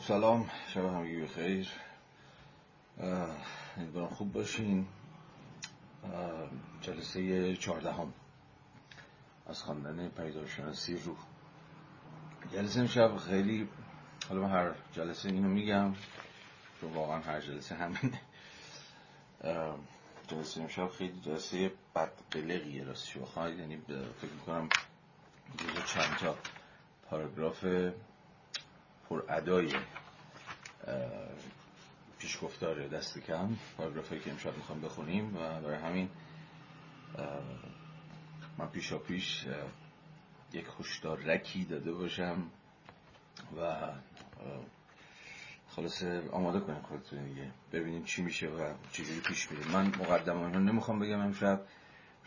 سلام شب همگی بخیر امیدوارم خوب باشین. جلسه چهاردهم از خواندن پیداشناسی روح. جلسه امشب خیلی حالا من هر جلسه اینو میگم چون واقعا هر جلسه همینه. جلسه امشب خیلی جلسه بدقلقیه راستش بخواید. یعنی فکر می‌کنم چند تا پاراگراف پر ادای پیشگفتار دست کم پاراگرافی که امشب می‌خوام بخونیم و برای همین من پیشا پیش یک هشدار رکی داده باشم و خلاصه آماده کنیم خودتون دیگه ببینیم چی میشه و چجوری پیش میره. من مقدمه رو نمی‌خوام بگم امشب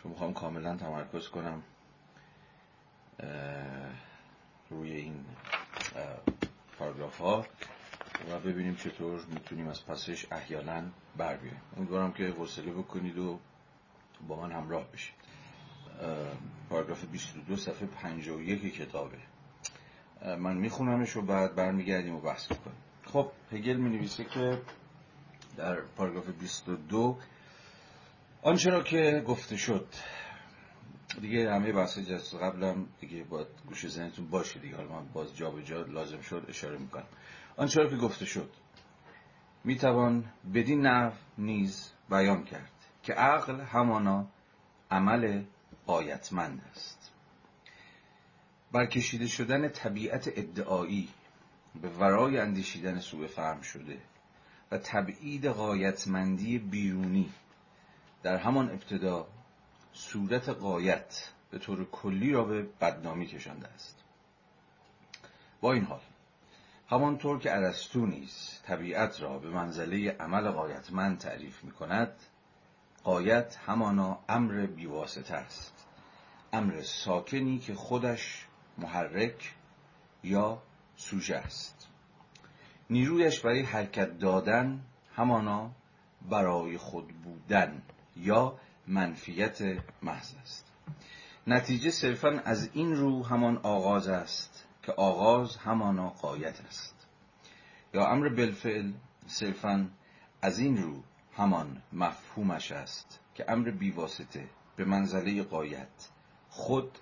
چون می‌خوام کاملا تمرکز کنم روی این پاراگراف ها و ببینیم چطور می‌تونیم از پسش احیانا بر بیایم امیدوارم که حوصله بکنید و با من همراه بشید. پاراگراف 22 صفحه 51 کتابه. من میخونمش و بعد برمیگردیم و بحث کنیم خب هگل می نویسه که در پاراگراف 22 آنچه را که گفته شد دیگه همه بحث جلسه قبلم دیگه باید گوش ذهنتون باشه دیگه. حالا من باز جا به جا لازم شد اشاره می‌کنم. آنچه که گفته شد. می‌توان بدین نحو نیز بیان کرد که عقل همانا عمل قایتمند است. برکشیده شدن طبیعت ادعایی به ورای اندیشیدن سوء فهم شده و تبعید قایتمندی بیرونی در همان ابتدا صورت قایت به طور کلی را به بدنامی کشانده است. با این حال همانطور که ارسطو نیز طبیعت را به منزله عمل قایتمند تعریف می کند قایت همانا امر بیواسطه است. امر ساکنی که خودش محرک یا سوژه است. نیرویش برای حرکت دادن همانا برای خود بودن یا منفیت محض است. نتیجه صرفا از این رو همان آغاز است که آغاز همانا قایت است. یا امر بالفعل صرفا از این رو همان مفهومش است که امر بیواسطه به منزله قایت خود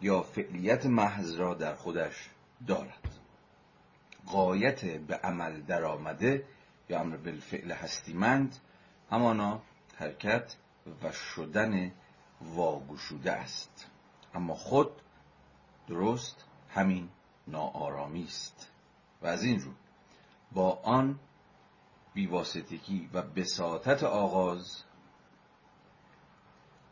یا فعلیت محض را در خودش دارد. قایت به عمل درآمده یا امر بالفعل هستیمند همانا حرکت و شدن واگشوده است. اما خود درست همین ناآرامی است. و از این رو با آن بیواسطگی و بساطت آغاز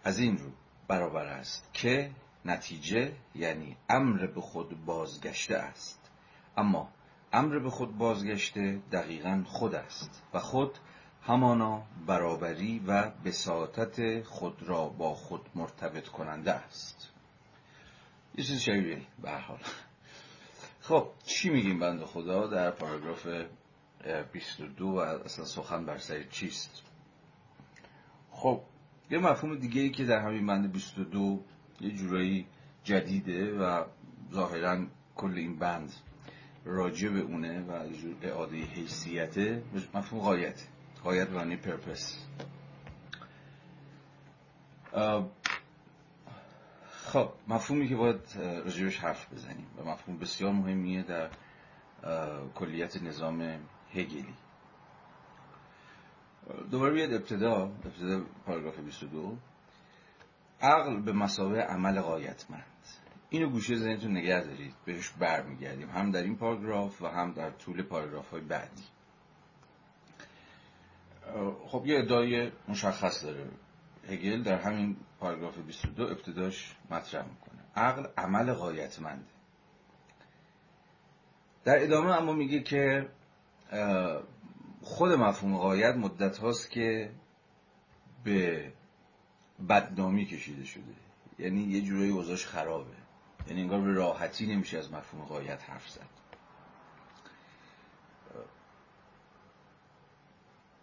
از این رو برابر است که نتیجه یعنی امر به خود بازگشته است. اما امر به خود بازگشته دقیقا خود است و خود همانا برابری و بساطت خود را با خود مرتبط کننده است. یه چیز شبیه به خب چی میگیم بند خدا؟ در پاراگراف 22 و اصلا سخن بر سر چیست؟ خب یه مفهوم دیگه ای که در همین بند 22 یه جورایی جدیده و ظاهرا کل این بند راجع به اونه و اعاده حیثیته مفهوم غایت غایت معنی پرپس خب مفهومی که باید راجبش حرف بزنیم و مفهوم بسیار مهمیه در کلیت نظام هگلی. دوباره بیاد ابتدا ابتدا پاراگراف 22 عقل به مسابقه عمل قایتمند اینو گوشه ذهنتون نگه دارید بهش برمیگردیم. هم در این پاراگراف و هم در طول پاراگراف های بعدی. خب یه ادعای مشخص داره. هگل در همین پاراگراف 22 ابتداش مطرح می‌کنه. عقل عمل قایتمنده در ادامه اما میگه که خود مفهوم قایت مدت هاست که به بدنامی کشیده شده. یعنی یه جورایی اوضاعش خرابه. یعنی انگار به راحتی نمیشه از مفهوم قایت حرف زد.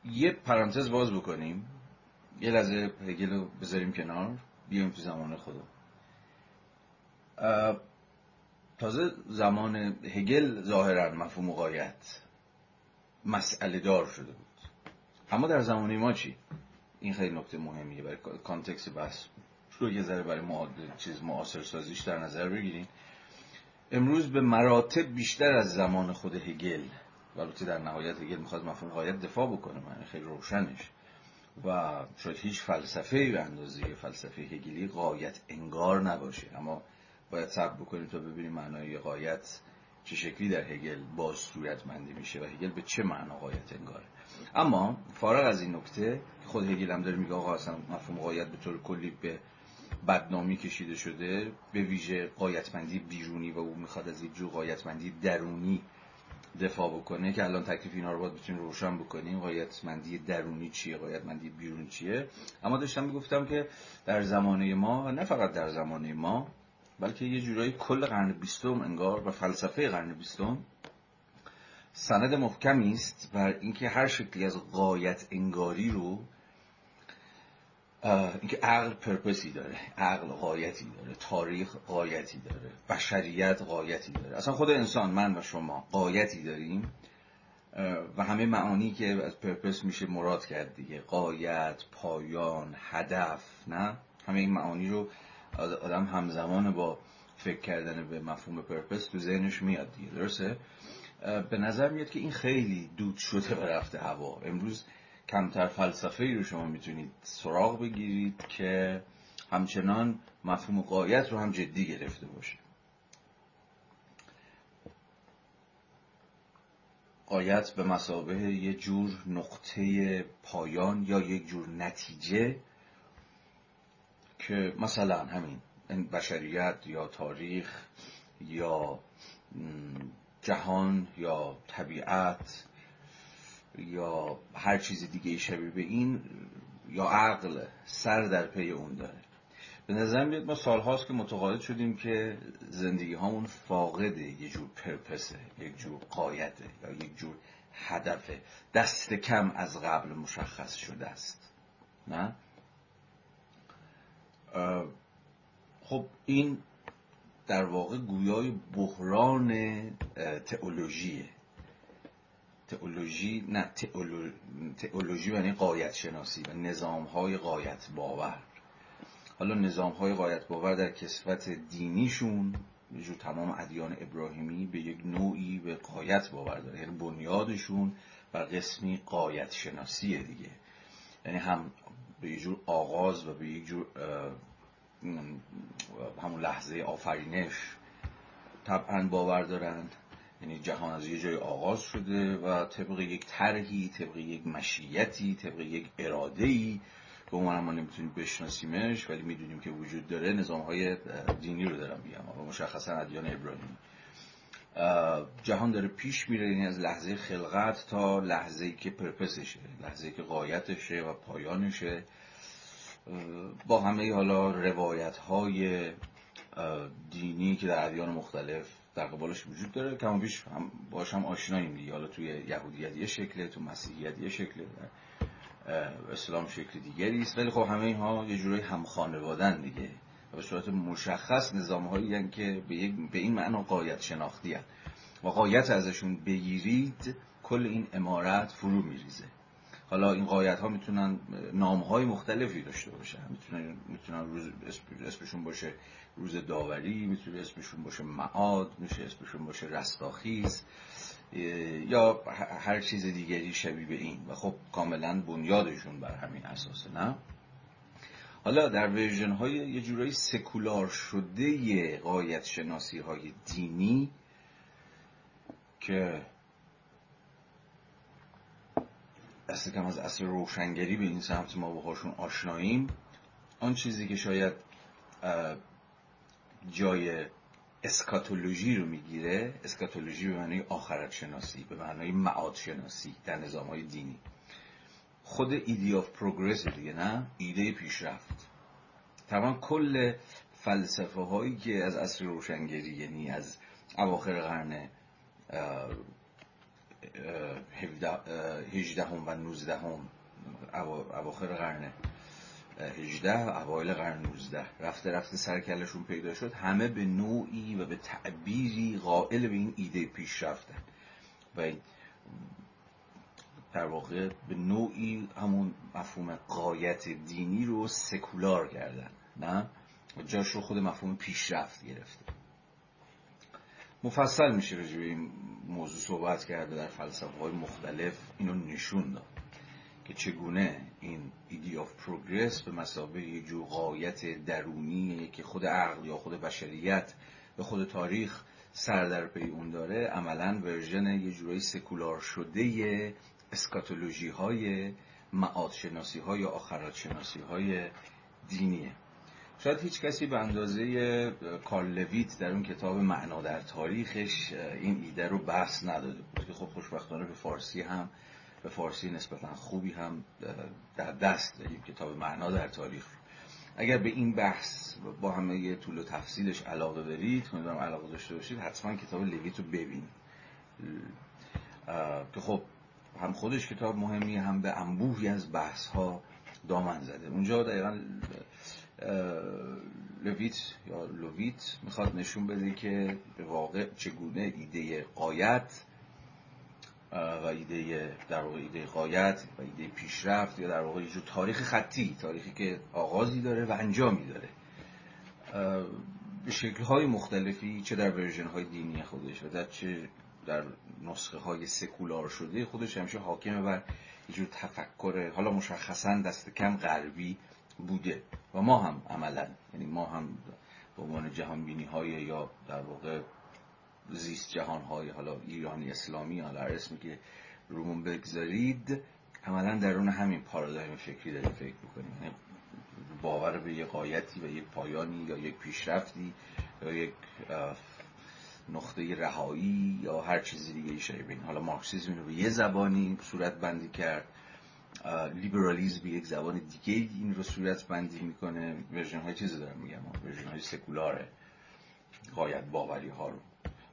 یه پرانتز باز بکنیم. یه لحظه هگل رو بذاریم کنار. بیایم تو زمان خدا تازه زمان هگل ظاهرا مفهوم قایت مسئله دار شده بود. اما در زمان ما چی؟ این خیلی نکته مهمیه برای کانتکس بحث. رو یه ذره برای چیز معاصر سازیش در نظر بگیریم. امروز به مراتب بیشتر از زمان خود هگل البته در نهایت هگل می‌خواد مفهوم قایت دفاع بکنه من خیلی روشنش. و شاید هیچ فلسفه به اندازه فلسفه هگلی قایت انگار نباشه. اما باید صبر بکنیم تا ببینیم معنای قایت چه شکلی در هگل باز صورتمندی میشه و هگل به چه معنا قایت انگاره. اما فارغ از این نکته خود هگل هم داره میگه آقا اصلا مفهوم قایت به طور کلی به بدنامی کشیده شده به ویژه قایتمندی بیرونی و او می‌خواد از یک جور قایتمندی درونی دفاع بکنه که الان تکلیف اینا رو باید بتونیم روشن بکنیم قایتمندی درونی چیه؟ قایتمندی بیرون چیه؟ اما داشتم می‌گفتم که در زمانه ما نه فقط در زمانه ما بلکه یه جورایی کل قرن بیستم انگار و فلسفه قرن بیستم سند محکمی است بر اینکه هر شکلی از قایت انگاری رو اینکه عقل پرپسی داره عقل قایتی داره تاریخ قایتی داره بشریت قایتی داره. اصلا خود انسان من و شما قایتی داریم. و همه معانی که از پرپس میشه مراد کرد دیگه. قایت پایان هدف نه؟ همه این معانی رو آدم همزمان با فکر کردن به مفهوم پرپس تو ذهنش میاد دیگه. درسته؟ به نظر میاد که این خیلی دود شده و رفته هوا. امروز کمتر فلسفه ای رو شما می‌تونید سراغ بگیرید که همچنان مفهوم قایت رو هم جدی گرفته باشه. قایت به مسابه یه جور نقطه پایان یا یک جور نتیجه که مثلا همین بشریت یا تاریخ یا جهان یا طبیعت یا هر چیز دیگه شبیه به این یا عقل سر در پی اون داره. به نظر میاد ما سالهاست که متقاعد شدیم که زندگی هامون فاقده یه جور پرپسه یک جور قایته یا یک جور هدفه. دست کم از قبل مشخص شده است. نه؟ خب این در واقع گویای بحران تئولوژیه. تئولوژی نه تئولو... تئولوژی یعنی قایت شناسی و نظام های قایت باور حالا نظام های قایت باور در کسفت دینیشون جو تمام ادیان ابراهیمی به یک نوعی به قایت باور داره. یعنی بنیادشون بر قسمی قایت شناسیه دیگه. یعنی هم به یک جور آغاز و به یک جور همون لحظه آفرینش طبعا باور دارند. یعنی جهان از یه جای آغاز شده و طبق یک طرحی طبق یک مشیتی طبق یک ارادهی که عموما ما نمی‌تونیم بشناسیمش ولی می‌دونیم که وجود داره. نظام های دینی رو دارم میگم. و مشخصا ادیان ابراهیمی. جهان داره پیش میره یعنی از لحظه خلقت تا لحظه که پرپسشه لحظه که قایتشه و پایانشه. با همه حالا روایت های دینی که در ادیان مختلف در قبالش وجود داره. کما بیش هم باش هم آشناییم دیگه. حالا توی یهودیت یه شکله تو مسیحیت یه شکله اسلام شکل دیگری است. ولی خب همه اینها یه جورایی هم خانوادن دیگه. و به صورت مشخص نظام هایی که به, به این معنا قایت شناختی هن. و قایت ازشون بگیرید کل این امارت فرو میریزه. حالا این قایت ها می‌تونن نام های مختلفی داشته باشن. می‌تونن می‌تونن روز اسمشون باشه روز داوری می‌تونه اسمشون باشه معاد میشه اسمشون باشه رستاخیز یا هر چیز دیگری شبیه به این. و خب کاملا بنیادشون بر همین اساسه نه؟ حالا در ورژن های یه جورایی سکولار شده قایت شناسی های دینی که دست کم از اصل روشنگری به این سمت ما باهاشون آشناییم آن چیزی که شاید جای اسکاتولوژی رو می‌گیره. اسکاتولوژی به معنی آخرت شناسی به معنای معاد شناسی در نظام های دینی. خود ایدی آف پروگرس دیگه نه؟ ایده پیشرفت. تمام کل فلسفه هایی که از اصل روشنگری یعنی از اواخر قرن هجدهم و نوزدهم اواخر قرن هجده اوایل قرن 19 رفته رفته سرکلشون پیدا شد. همه به نوعی و به تعبیری قائل به این ایده پیش رفتن. و در واقع به نوعی همون مفهوم قایت دینی رو سکولار کردن. نه؟ جاش رو خود مفهوم پیشرفت گرفته. مفصل میشه راجع این موضوع صحبت کرده در فلسفه های مختلف اینو نشون داد. که چگونه این ایدی آف پروگرس به مسابقه یک جور قایت درونی که خود عقل یا خود بشریت به خود تاریخ سر در پی اون داره عملا version یه جورایی سکولار شده eschatology های معاد شناسی های آخرت شناسی های دینیه. شاید هیچ کسی به اندازه کارل لویت در اون کتاب معنا در تاریخش این ایده رو بسط نداده بود که خب خوشبختانه به فارسی هم به فارسی نسبتا خوبی هم در دست داریم کتاب معنا در تاریخ. اگر به این بحث با همه طول و تفصیلش علاقه دارید کنیدارم علاقه داشته باشید حتما کتاب لویت رو ببینید که خب هم خودش کتاب مهمی هم به انبوهی از بحث ها دامن زده. اونجا دقیقا لویت یا لویت می‌خواد نشون بده که به واقع چگونه ایده قایت و ایده در واقع ایده قایت و ایده پیشرفت یا در واقع یه تاریخ خطی تاریخی که آغازی داره و انجامی داره. به شکل های مختلفی چه در ورژن های دینی خودش و در چه در نسخه های سکولار شده خودش همیشه حاکمه بر یه جور تفکر حالا مشخصا دست کم غربی بوده. و ما هم عملا یعنی ما هم به عنوان جهان بینی های یا در واقع زیست جهان های حالا ایرانی اسلامی حالا اسمی که رومون بگذارید عملا درون همین پارادایم فکری داریم فکر بکنیم یعنی باور به یک غایتی و یک پایانی یا یک پیشرفتی یا یک نقطه رهایی یا هر چیزی دیگه شبیه این. حالا مارکسیزم رو به یه زبانی صورت بندی کرد. لیبرالیزم به یک زبان دیگه این رو صورت بندی می‌کنه. version های چیزی دارم میگم. version های سکولاره. غایت باوری ها رو.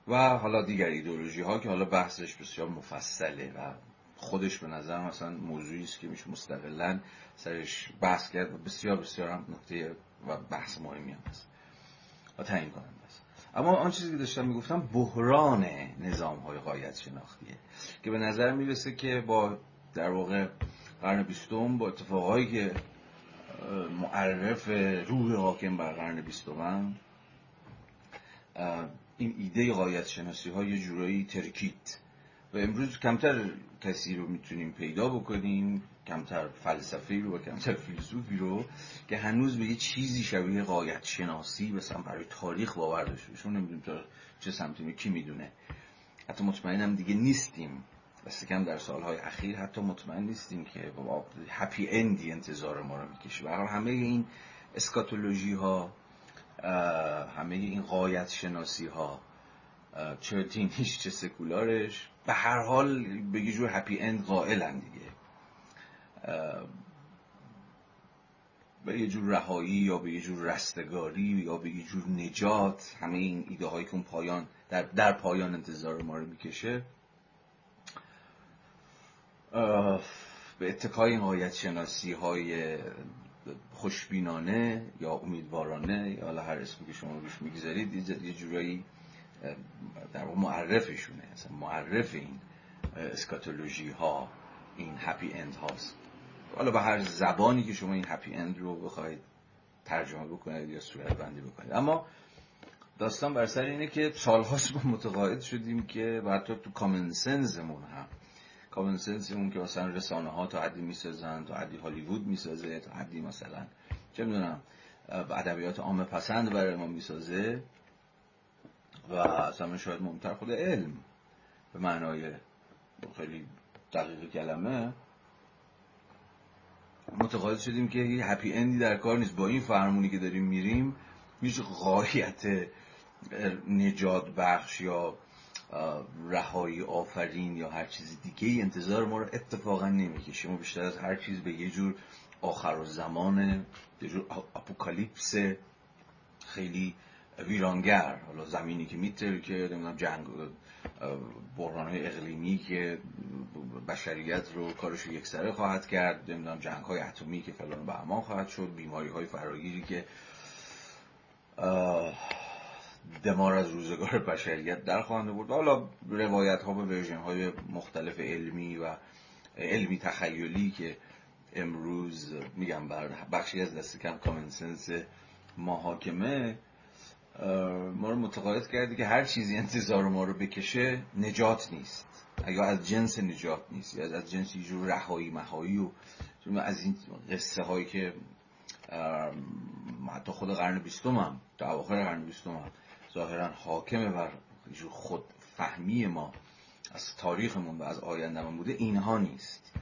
و حالا دیگر ایدئولوژی ها که حالا بحثش بسیار مفصله و خودش به نظر مثلا موضوعی است که میشه مستقلا سرش بحث کرد و بسیار بسیار هم نکته و بحث مهمی هم هست و تعیین کننده است. اما آن چیزی که داشتم می‌گفتم بحران نظام های قایت شناختیه که به نظر می‌رسه که با در واقع قرن بیستم با اتفاقهایی که معرف روح حاکم بر قرن بیستم این ایده قایت شناسی ها یه جورایی ترکید و امروز کمتر کسی رو می‌تونیم پیدا بکنیم کمتر فلسفه رو و کمتر فیلسوفی رو که هنوز به یه چیزی شبیه قایت شناسی مثلا برای تاریخ باور داشته باشه نمی‌دونیم تا چه سمتی کی می‌دونه. حتی مطمئنم دیگه نیستیم. دست کم در سالهای اخیر حتی مطمئن نیستیم که هپی اندی انتظار ما رو می‌کشه. و همه این اسکاتولوژی ها همه این قایت شناسی ها چه دینیش چه سکولارش. به هر حال به یه جور هپی اند قائلن دیگه. به یه جور رهایی یا به یه جور رستگاری یا به یه جور نجات همه این ایده هایی که اون پایان در, در پایان انتظار ما رو می‌کشه. به اتکای این قایت شناسی های خوشبینانه یا امیدوارانه یا هر اسمی که شما روش می‌گذارید یه جورایی در واقع معرفشونه. مثلا معرف این اسکاتولوژی ها این هپی اند هاست. حالا به هر زبانی که شما این هپی اند رو بخواید ترجمه بکنید یا صورت بندی بکنید. اما داستان بر سر اینه که سالهاست ما متقاعد شدیم که و حتی تو کامن سنسمون هم کامن سنسمون که مثلا رسانه ها تا حدی می‌سازن تا حدی هالیوود می‌سازه تا حدی مثلا چه می‌دونم ادبیات عام پسند برای ما می‌سازه و اصلا شاید مهمتر خود علم به معنای خیلی دقیق کلمه متقاعد شدیم که هپی اندی در کار نیست. با این فرمونی که داریم میریم هیچ قایت نجات بخش یا رهایی آفرین یا هر چیز دیگه انتظار ما رو اتفاقا نمی‌کشه. ما بیشتر از هر چیز به یه جور آخر و زمان یه جور اپوکالیپس خیلی ویرانگر. حالا زمینی که می‌ترکه که نمی‌دونم جنگ بحران اقلیمی که بشریت رو کارش یک سره خواهد کرد. نمی‌دونم جنگ های اتمی که فلان به امان خواهد شد. بیماری های فراگیری که دمار از روزگار بشریت در خواهند آورد. حالا روایت ها به version های مختلف علمی و علمی تخیلی که امروز میگم بر بخشی از دست کم کامنسنس محاکمه ما رو متقاعد کرده که هر چیزی انتظار ما رو بکشه نجات نیست. اگر از جنس نجات نیست یا از جنس جور رهایی مهایی و از این قصه هایی که حتی خود قرن بیستم هم تا اواخر قرن بیستم هم ظاهرا حاکم بر خود فهمی ما از تاریخمون و از آیندهمون بوده اینها نیست.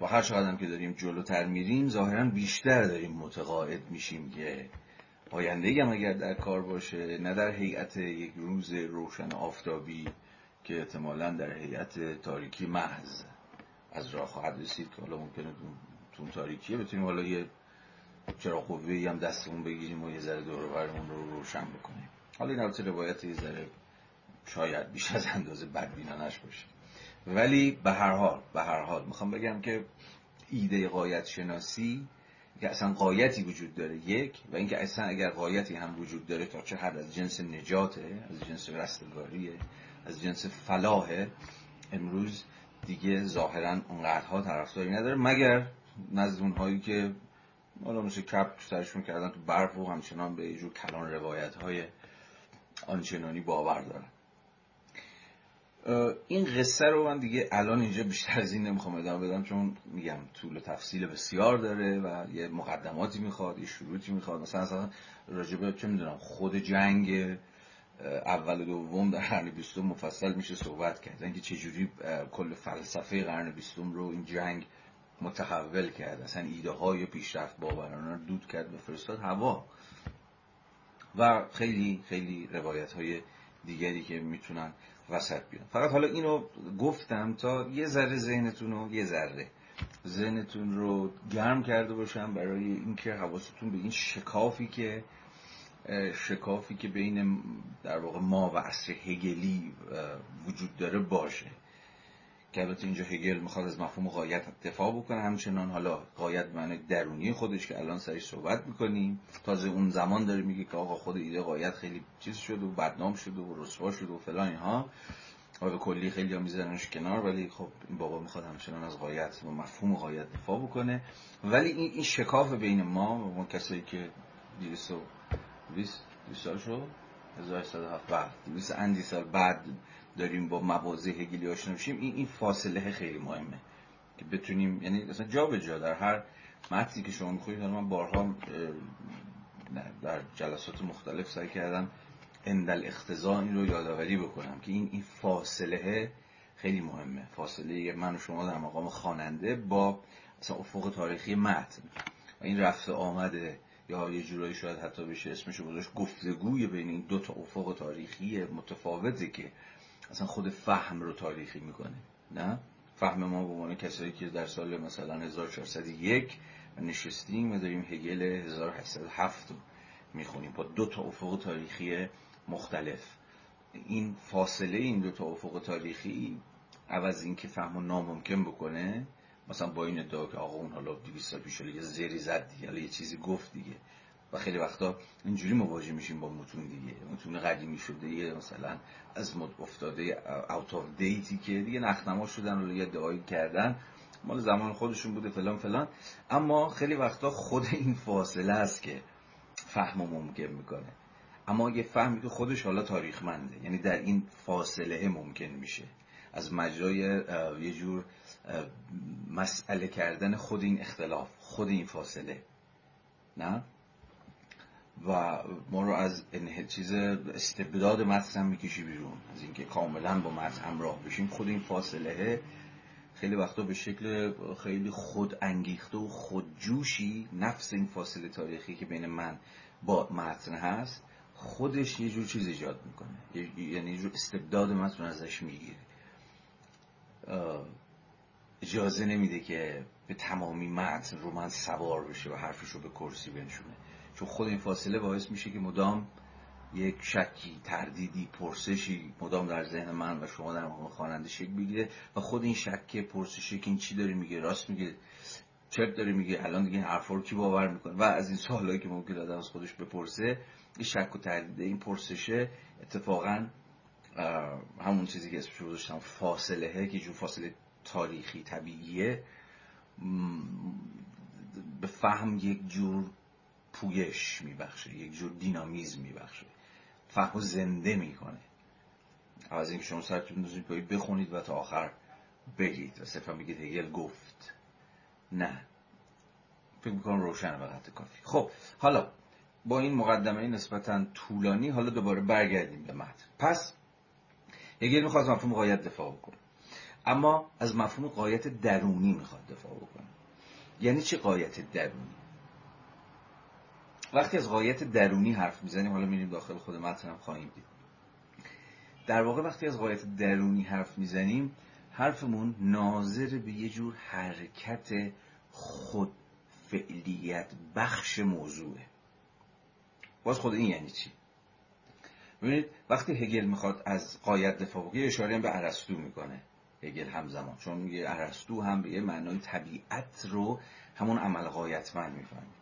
و هر چقدر که داریم جلوتر میریم ظاهرا بیشتر داریم متقاعد میشیم که آینده هم اگر در کار باشه نه در هیئت یک روز روشن آفتابی که احتمالا در هیئت تاریکی محض از راه خواهد رسید. که حالا ممکنه تون تاریکیه بتونیم حالا یه چرا قوه هم دستمون بگیریم و یه ذره دور برمون رو روشن بکنیم. حالا این البته روایت یه ذره شاید بیش از اندازه بدبینانش باشه. ولی به هر حال به هر حال می‌خوام بگم که ایده قایت شناسی که اصلا قایتی وجود داره یک و اینکه اصلا اگر قایتی هم وجود داره تا چه حد از جنس نجاته از جنس رستگاریه از جنس فلاحه امروز دیگه ظاهرا اونقدرها طرفداری نداره. مگر نزد اونهایی که حالا مثل کپ سرشون کردن تو برف و همچنان به جور کلان روایت های آنچنانی باور دارن. این قصه رو من دیگه الان اینجا بیشتر از این نمی‌خوام ادامه بدم چون میگم طول تفصیل بسیار داره و یه مقدماتی می‌خواد یه شروطی می‌خواد. مثلا اصلا راجبه چه می‌دونم خود جنگ اول و دوم در قرن بیستم مفصل میشه صحبت کرد. اینکه چجوری کل فلسفه قرن بیستم رو این جنگ متحول کرد. اصلا ایده های پیشرفت باورانه رو دود کرد و فرستاد هوا. و خیلی خیلی روایت های دیگری که می‌تونن وسط بیان. فقط حالا اینو گفتم تا یه ذره ذهنتون رو یه ذره ذهنتون رو گرم کرده باشم برای اینکه حواستون به این شکافی که شکافی که بین در واقع ما و عصر هگلی وجود داره باشه. که البته اینجا هگل می‌خواد از مفهوم قایت دفاع بکنه. همچنان حالا قایت معنی درونی خودش که الان سرش صحبت می‌کنیم. تازه اون زمان داره میگه که آقا خود ایده قایت خیلی چیز شد و بدنام شد و رسوا شد و فلان اینها. و به کلی خیلی ها میزننش کنار ولی خب این بابا می‌خواد همچنان از قایت و مفهوم قایت دفاع بکنه. ولی این, این شکاف بین ما و ما کسایی که 220 سال شد؟ 1107 200 اندی سال بعد داریم با مواضع هگلی آشنا میشیم این این فاصله خیلی مهمه که بتونیم یعنی مثلا جا به جا در هر متنی که شما می‌خونید من بارها در جلسات مختلف سعی کردم اندل اختزا این رو یادآوری بکنم که این این فاصله خیلی مهمه. فاصله من و شما در مقام خواننده با مثلا افق تاریخی متن. و این رفت آمده یا یه جورایی شاید حتی بشه اسمش رو گفتگوی بین این دو تا افق تاریخی متفاوته که اصلا خود فهم رو تاریخی می‌کنه. نه؟ فهم ما به عنوان کسایی که در سال مثلا 1401 نشستیم و داریم هگل 1807 رو می‌خونیم با دو تا افق تاریخی مختلف. این فاصله این دو تا افق تاریخی عوض این که فهم ناممکن بکنه مثلا با این ادعا که آقا اون حالا 200 سال پیش یه زری زد دیگه یه چیزی گفت دیگه. و خیلی وقتا اینجوری مواجه میشیم با متون دیگه. متون قدیمی شده یه مثلا از مد افتاده اوت آف دیتی که دیگه نخنما شدن و یه دعایی کردن. مال زمان خودشون بوده فلان فلان. اما خیلی وقتا خود این فاصله است که فهم ممکن می‌کنه. اما یه فهمی که خودش حالا تاریخمنده یعنی در این فاصله ممکن میشه. از مجرای یه جور مسئله کردن خود این اختلاف خود این فاصله. نه؟ و ما رو از چیز استبداد متن می‌کشی بیرون. از اینکه کاملا با متن همراه بشیم خود این فاصله خیلی وقتا به شکل خیلی خود انگیخته و خودجوشی نفس این فاصله تاریخی که بین من با متن هست خودش یه جور چیز ایجاد می‌کنه. یعنی یه جور استبداد متن ازش می‌گیره. اجازه نمیده که به تمامی متن رو من سوار بشه و حرفش رو به کرسی بنشونه. چون خود این فاصله باعث میشه که مدام یک شکی تردیدی پرسشی مدام در ذهن من و شما در مقام خواننده شکل بگیره و خود این شک پرسشی که این چی داره میگه راست میگه چرت داره میگه الان دیگه این حرفا رو کی باور می‌کنه؟ و از این سوالایی که ممکن آدم از خودش بپرسه این شک و تردید این پرسشه اتفاقا همون چیزی که اسمش گذاشتم فاصله که جو فاصله تاریخی طبیعیه. به فهم یک جور پویش میبخشه یک جور دینامیزم میبخشه. فهم زنده می‌کنه. از اینکه شما سرتون بندازید بخونید و تا آخر بگید. و صرفا بگید هگل گفت. نه. فکر می‌کنم روشن وقت کافی. خب حالا با این مقدمه نسبتا طولانی حالا دوباره برگردیم به متن. پس هگل می‌خواد مفهوم قایت دفاع بکنه. اما از مفهوم قایت درونی می‌خواد دفاع بکنه. یعنی چه قایت درونی؟ وقتی از قایت درونی حرف می‌زنیم حالا میریم داخل خود متن هم خواهیم دید. در واقع وقتی از قایت درونی حرف می‌زنیم حرفمون ناظر به یه جور حرکت خود فعلیت بخش موضوعه. باز خود این یعنی چی؟ ببینید وقتی هگل می‌خواد از قایت دفاع بکنه اشاره به ارسطو می‌کنه. هگل همزمان چون میگه ارسطو هم به یه معنای طبیعت رو همون عمل قایتمند می‌فهمه.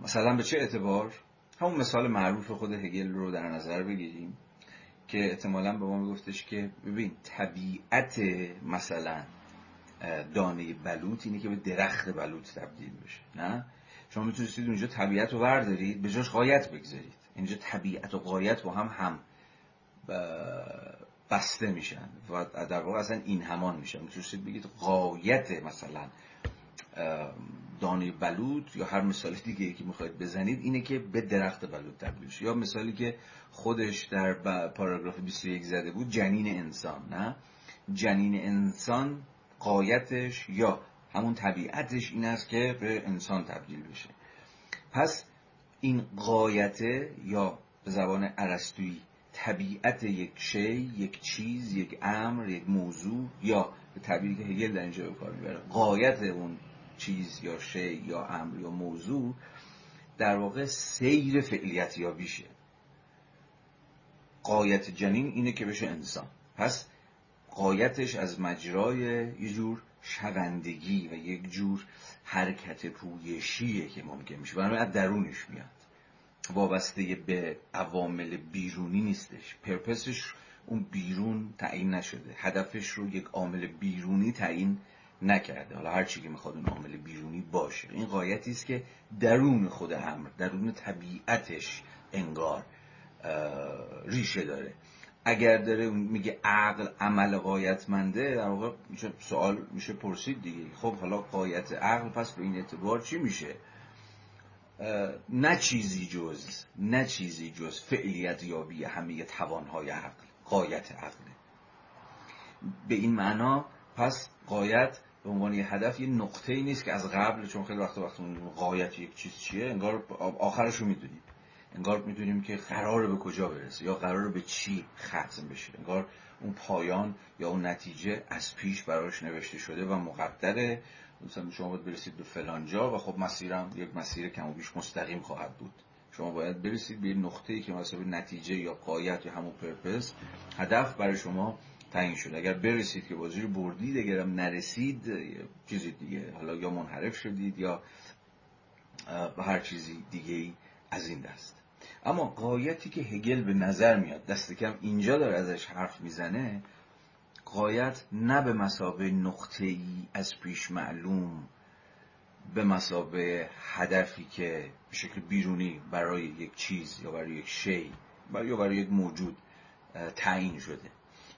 مثلا به چه اعتبار؟ همون مثال معروف خود هگل رو در نظر بگیریم که احتمالا به ما میگفتش که ببین طبیعت مثلا دانه بلوط اینه که به درخت بلوط تبدیل بشه نه؟ شما می‌تونید اونجا طبیعت رو وردارید به جاش قایت بگذارید. اینجا طبیعت و قایت با هم هم بسته میشن و در واقع اصلا این همان میشن می‌تونید بگید قایت مثلا دانه بلوط یا هر مثال دیگه که می‌خواید بزنید اینه که به درخت بلوط تبدیل یا مثالی که خودش در پاراگراف 21 زده بود جنین انسان نه؟ جنین انسان قایتش یا همون طبیعتش این است که به انسان تبدیل بشه. پس این قایته یا به زبان عرستویی طبیعت یک شی یک چیز یک امر یک موضوع یا به تعبیری که هگل در اینجا به کار می‌بره قایت اون چیز یا شی یا امر یا موضوع در واقع سیر فعلیت یا بیشه قایت جنین اینه که بشه انسان. پس قایتش از مجرای یه جور شوندگی و یک جور حرکت پویشیه که ممکن میشه. برای از درونش میاد. وابسته به عوامل بیرونی نیستش. پرپسش اون بیرون تعیین نشده. هدفش رو یک عامل بیرونی تعیین نکرده. حالا هر چی که می‌خواد اون عامل بیرونی باشه. این قایتی است که درون خود امر درون طبیعتش انگار ریشه داره. اگر داره میگه عقل عمل قایتمنده در واقع میشه سوال میشه پرسید دیگه. خب حالا قایت عقل پس به این اعتبار چی میشه؟ نه چیزی جز نه چیزی جز فعلیت یابی همه توانهای عقل قایت عقله به این معنا پس قایت به عنوان یه هدف یه نقطه ای نیست که از قبل چون خیلی وقت وقت قایت یک چیز چیه انگار آخرش رو می‌دونیم. انگار می‌دونیم که قرار به کجا برسه یا قرار به چی ختم بشه. انگار اون پایان یا اون نتیجه از پیش براش نوشته شده و مقدره. مثلا شما باید برسید به فلان جا و خب مسیرم یک مسیر کم و بیش مستقیم خواهد بود. شما باید برسید به نقطه ای که مثلا نتیجه یا قایت یا همون پرپس هدف برای شما تعیین شد. اگر برسید که بازی رو بردید اگرم نرسید چیزی دیگه. حالا یا منحرف شدید یا هر چیزی دیگه ای از این دست. اما قایتی که هگل به نظر میاد دست کم اینجا داره ازش حرف می‌زنه قایت نه به مسابه نقطه ای از پیش معلوم به مسابه هدفی که به شکل بیرونی برای یک چیز یا برای یک شی یا برای یک موجود تعیین شده.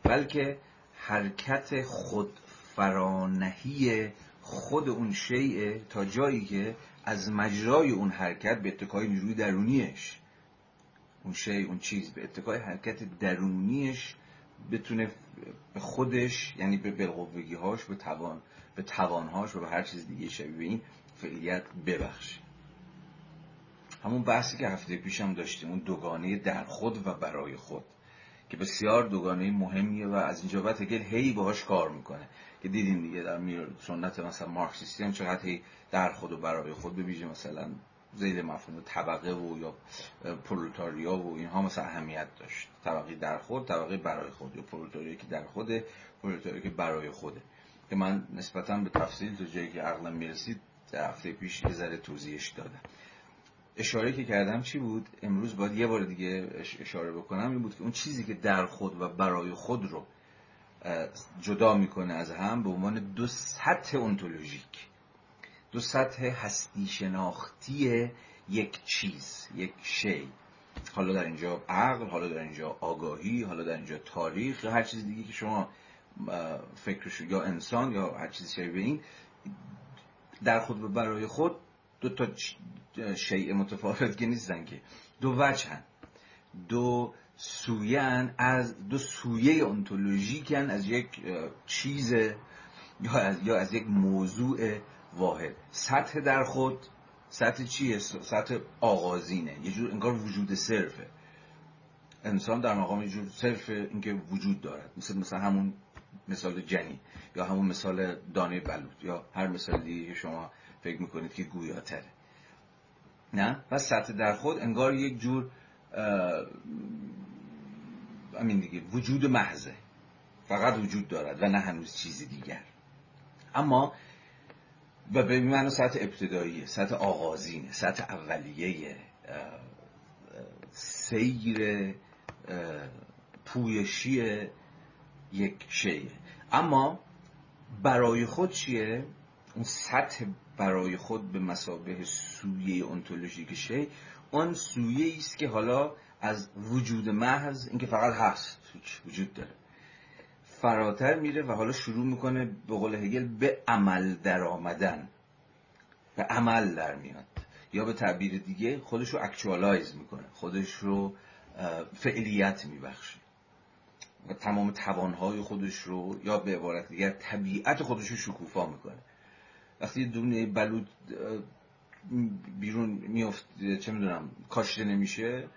بلکه حرکت خود فرانهی خود اون شیء تا جایی که از مجرای اون حرکت به اتکای نیروی درونیش اون شی اون چیز به اتکای حرکت درونیش بتونه به خودش یعنی به بالقوگی هاش به توان به توانهاش و به هر چیز دیگه شبیه این فعلیت ببخشه. همون بحثی که هفته پیشم داشتیم اون دوگانه در خود و برای خود. که بسیار دوگانه مهمیه و از اینجا بعد هگل هی باهاش کار می‌کنه. که دیدیم دیگه در میر سنت مثلا مارکسیستی هم چقدر هی در خود و برای خود ببیشه مثلا زید مفهوم طبقه و یا پرولتاریا و اینها مثلا اهمیت داشت. طبقه در خود طبقه برای خود یا پرولتاریا که در خوده پرولتاریا که برای خوده. که من نسبتا به تفصیل تو جایی که عقلم می‌رسید هفته پیش یه ذره توضیحش دادم. اشاره که کردم چی بود؟ امروز باید یه بار دیگه اشاره بکنم. این بود که اون چیزی که در خود و برای خود رو جدا می‌کنه از هم به عنوان دو سطح انتولوژیک دو سطح هستی شناختی یک چیز یک شی. حالا در اینجا عقل حالا در اینجا آگاهی حالا در اینجا تاریخ هر چیز دیگه که شما فکرش یا انسان یا هر چیزی شبیه این در خود و برای خود دو تا شیء متفاوت که نیستن که. دو وجهن. دو سویان از دو سویه انتولوژیکن از یک چیز یا از, یا از یک موضوع واحد. سطح در خود سطح چیه؟ سطح آغازینه. یه جور انگار وجود صرفه. انسان در مقام یه جور صرف اینکه وجود دارد. مثل مثل همون مثال جنی یا همون مثال دانه بلوط یا هر مثال دیگه شما فکر می‌کنید که گویاتره. نه؟ و سطح در خود انگار یک جور همین دیگه وجود محضه. فقط وجود دارد و نه هنوز چیزی دیگر. اما و به معنی سطح ابتداییه سطح آغازینه سطح اولیه سیر پویشی یک شیه اما برای خود چیه؟ اون سطح برای خود به مسابه سویه انتولوژیک شی اون سویه است که حالا از وجود محض اینکه فقط هست وجود داره. فراتر میره و حالا شروع می‌کنه به قول هگل به عمل در آمدن. به عمل در میاد. یا به تعبیر دیگه خودش رو اکچوالایز می‌کنه. خودش رو فعلیت میبخشه. و تمام توانهای خودش رو یا به عبارت دیگر طبیعت خودش رو شکوفا می‌کنه. وقتی دونه بلود بیرون میفت چه می‌دونم کاشته نمیشه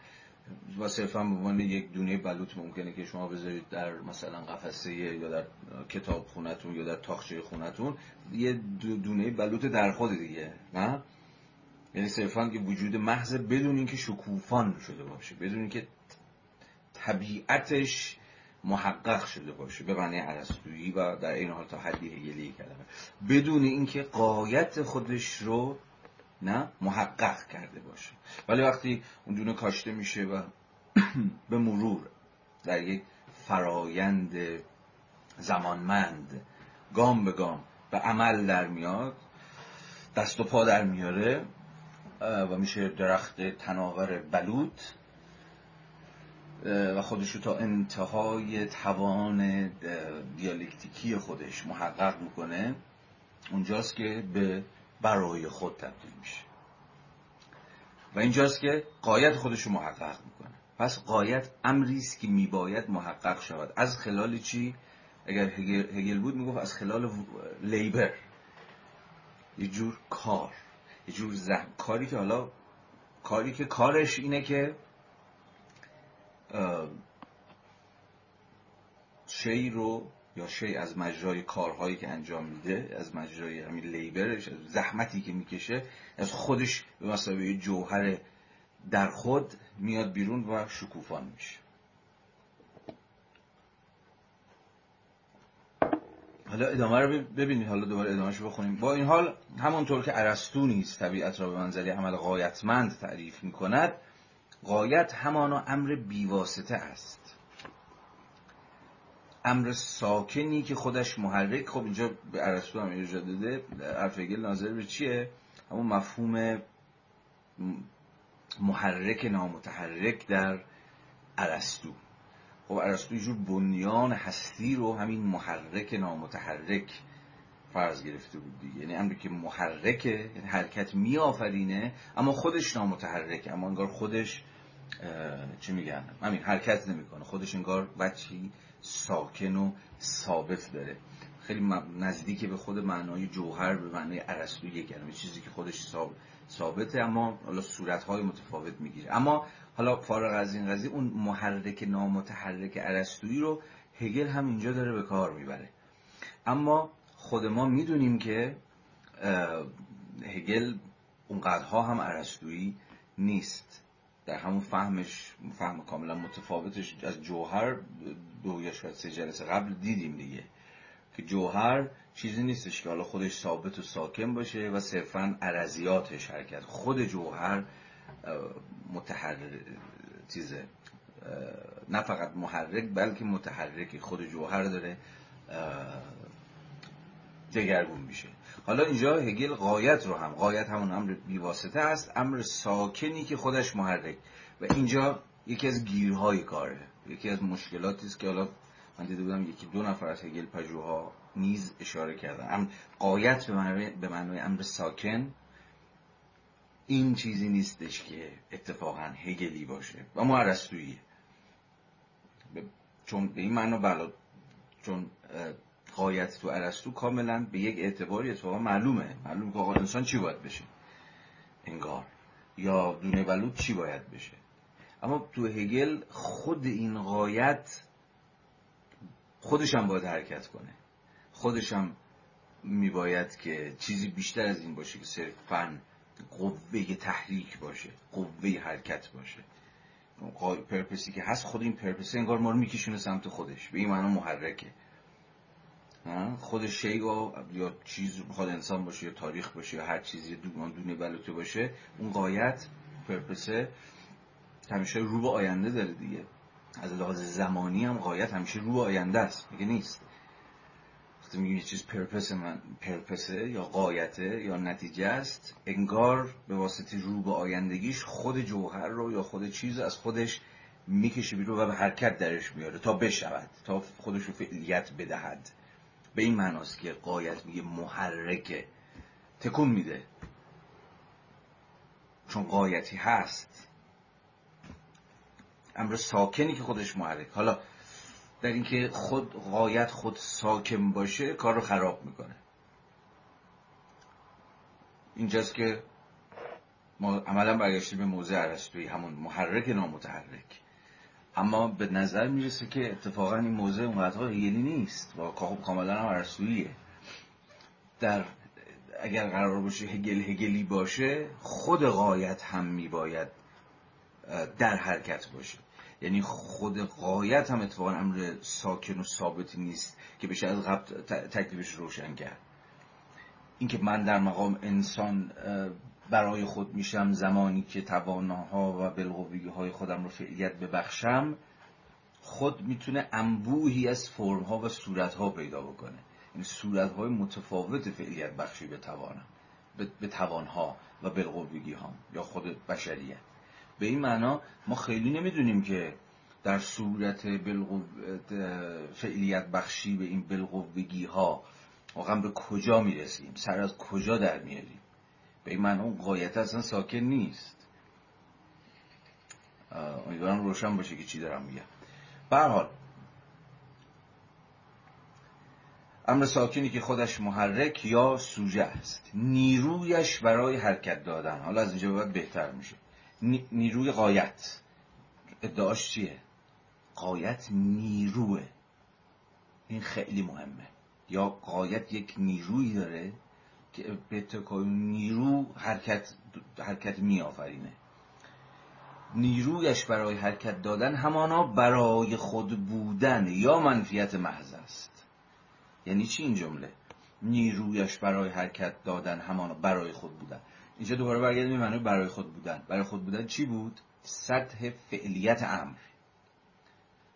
و صرفا به عنوان یک دونه بلوط ممکنه که شما بذارید در مثلا قفسه یا در کتاب خونتون یا در تاخچه خونتون یه دونه بلوط در خود دیگه نه؟ یعنی صرفا که وجود محض بدون اینکه شکوفان شده باشه بدون اینکه طبیعتش محقق شده باشه به معنی عرستویی و در این حال تا حدی هگلی کلمه. بدون اینکه قایت خودش رو نه محقق کرده باشه. ولی وقتی اون دونه کاشته میشه و به مرور در یک فرایند زمانمند گام به گام به عمل در میاد دست و پا در میاره و میشه درخت تناور بلوط و خودش رو تا انتهای توان دیالکتیکی خودش محقق می‌کنه اونجاست که به برای خود تبدیل میشه. و اینجاست که قایت خودش رو محقق می‌کنه. پس قایت امری است که میباید محقق شود. از خلال چی؟ اگر هگل بود می‌گفت از خلال لیبر. یه جور کار یه جور کاری که حالا کاری که کارش اینه که شی رو یا شی از مجرای کارهایی که انجام میده از مجرای همین لیبرش از زحمتی که می‌کشه از خودش به مسابقه جوهر در خود میاد بیرون و شکوفان میشه. حالا ادامه رو ببینید حالا دوباره ادامهش رو بخونیم. با این حال همونطور که عرستو نیست طبیعت را به منزله عمل قایتمند تعریف می‌کند قایت همانا امر بیواسطه است. امر ساکنی که خودش محرک خب اینجا به عرستو هم ارجا داده ارفگل ناظر به چیه؟ همون مفهوم محرک نامتحرک در عرستو. خب عرستو جور بنیان هستی رو همین محرک نامتحرک فرض گرفته بود دیگه. یعنی امری که محرکه یعنی حرکت میآفرینه اما خودش نامتحرک اما انگار خودش چی میگن؟ همین حرکت نمی‌کنه. خودش انگار بچی ساکن و ثابت داره. خیلی نزدیک به خود معنای جوهر به معنای عرستویی کلمه چیزی که خودش ثابته اما حالا صورتهای متفاوت می‌گیره. اما حالا فارغ از این قضیه اون محرک نامتحرک عرستویی رو هگل هم اینجا داره به کار می‌بره. اما خود ما می‌دونیم که هگل اونقدرها هم عرستویی نیست. در همون فهمش فهم کاملا متفاوتش از جوهر دو یا شاید سه جلسه قبل دیدیم دیگه که جوهر چیزی نیستش که حالا خودش ثابت و ساکن باشه و صرفا عرضیاتش حرکت. خود جوهر متحر چیزه نه فقط محرک بلکه متحرکی خود جوهر داره دگرگون میشه. حالا اینجا هگل قایت رو هم قایت همون امر بیواسطه است امر ساکنی که خودش محرک. و اینجا یکی از گیرهای کاره. یکی از مشکلاتی است که حالا من دیده بودم یکی دو نفر از هگل پژوها نیز اشاره کردن. ام قایت به معنای امر ساکن این چیزی نیستش که اتفاقا هگلی باشه و ما عرستویه چون به این معنا بلا چون قایت تو ارسطو کاملا به یک اعتباری اتفاقا معلومه. معلوم که آقا انسان چی باید بشه؟ انگار. یا دونه چی باید بشه؟ اما تو هگل خود این قایت خودش هم باید حرکت کنه. خودش هم میباید که چیزی بیشتر از این باشه که صرفا قوه تحریک باشه قوه حرکت باشه. پرپسی که هست خود این پرپسی انگار ما رو میکشونه سمت خودش. به این معنا محرکه. خود شی یا چیز خود انسان باشه یا تاریخ باشه یا هر چیزی دونه دونه بلوته باشه اون قایت پرپسه همیشه رو به آینده داره دیگه. از لحاظ زمانی هم قایت همیشه رو به آینده است. میگه نیست؟ وقتی میگه یه چیز پرپس من پرپسه یا قایته یا نتیجه است انگار به واسطه رو به آیندگیش خود جوهر رو یا خود چیز از خودش می‌کشه بیرون و به حرکت درش میاره تا بشود تا خودش رو فعلیت بدهد. به این معناست که قایت میگه محرکه. تکون میده. چون قایتی هست. امر ساکنی که خودش محرک. حالا در اینکه خود قایت خود ساکن باشه کار رو خراب می‌کنه. اینجاست که ما عملا برگشتیم به موضع عرستوی همون محرک نامتحرک. اما به نظر می‌رسه که اتفاقا این موضع اونقدر هگلی نیست. و کاملا هم عرستویه در اگر قرار باشه هگل هگلی باشه خود قایت هم میباید در حرکت باشه. یعنی خود قایت هم اتفاقا امر ساکن و ثابتی نیست که بشه از قبل تکلیفش روشن کرد. اینکه من در مقام انسان برای خود میشم زمانی که تواناها و بالقوگی های خودم رو فعلیت ببخشم خود می‌تونه انبوهی از فرم ها و صورت ها پیدا بکنه. این یعنی صورت های متفاوت فعلیت بخشی به توانم به توانها و بالقوگی ها یا خود بشریت. به این معنا ما خیلی نمی‌دونیم که در صورت فعلیت بخشی به این بالقوگی ها واقعا به کجا می‌رسیم؟ سر از کجا در میاریم به این معنا اون قایت اصلا ساکن نیست. امیدوارم روشن باشه که چی دارم میگم. به حال امر ساکنی که خودش محرک یا سوژه است. نیرویش برای حرکت دادن. حالا از اینجا باید بهتر میشه. نیروی قایت ادعاش چیه؟ قایت نیروه. این خیلی مهمه. یا قایت یک نیروی داره. نیرو حرکت حرکت می آفرینه نیرویش برای حرکت دادن همانا برای خود بودن یا منفیت محض است. یعنی چی این جمله؟ نیرویش برای حرکت دادن همانا برای خود بودن. اینجا دوباره برگردیم معنی برای خود بودن. برای خود بودن چی بود؟ سطح فعلیت امر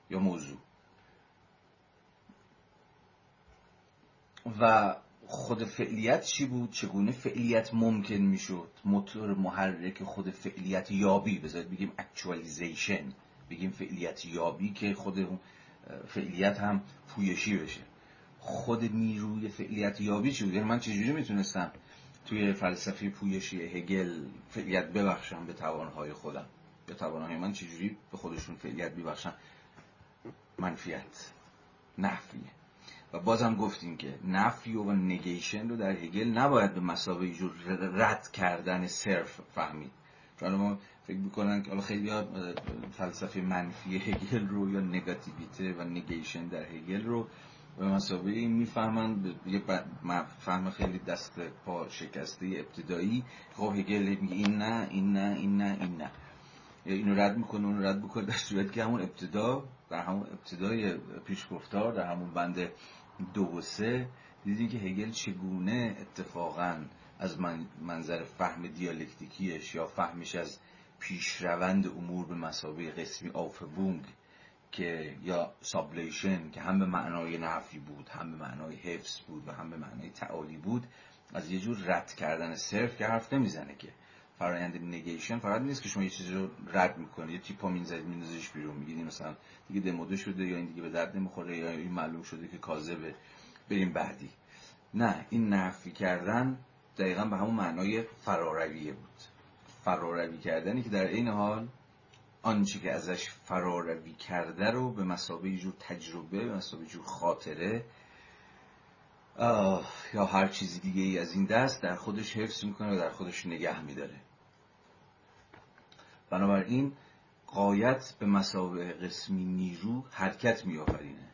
یا موضوع. و خود فعلیت چی بود؟ چگونه فعلیت ممکن می‌شد؟ موتور محرک خود فعلیت یابی بذارید بگیم actualization بگیم فعلیت یابی که خود فعلیت هم پویشی بشه. خود نیروی فعلیت یابی چی بود؟ یعنی من چجوری می‌تونستم توی فلسفه پویشی هگل فعلیت ببخشم به توانهای خودم؟ به توانهای من چجوری به خودشون فعلیت ببخشم منفیت نفیه. و بازم گفتیم که نفی و نگیشن رو در هگل نباید به مسابقه جور رد کردن صرف فهمید. چون ما فکر می‌کنن که خیلی فلسفه منفی هگل رو یا نگاتیویته و نگیشن در هگل رو به مسابقه این می‌فهمن. یه فهم خیلی دست پا شکسته ابتدایی. خب هگل میگه این نه این نه این نه این نه. اینو رد می‌کنه اونو رد می‌کنه در صورت که همون ابتدا در همون ابتدای پیشگفتار در همون بند دو و سه دیدیم که هگل چگونه اتفاقا از منظر فهم دیالکتیکیش یا فهمش از پیشروند امور به مسابقه قسمی آفبونگ که یا سابلیشن که هم به معنای نفی بود هم به معنای حفظ بود و هم به معنای تعالی بود از یه جور رد کردن صرف که حرف نمی‌زنه که. فرایند نگیشن فقط نیست که شما یه چیزی رو رد می‌کنید یه تیپا می‌زنید میندازیش بیرون میگید مثلا دیگه دموده شده یا این دیگه به درد نمی‌خوره یا این معلوم شده که کاذبه بریم بعدی. نه این نفی کردن دقیقا به همون معنای فرارویه بود. فراروی کردنی که در این حال آنچه که ازش فراروی کرده رو به مسابقه جور تجربه به مسابقه جور خاطره یا هر چیزی دیگه ای از این دست در خودش حفظ می‌کنه و در خودش نگه میداره. بنابراین قایت به مسابقه قسمی نیرو حرکت میآفرینه.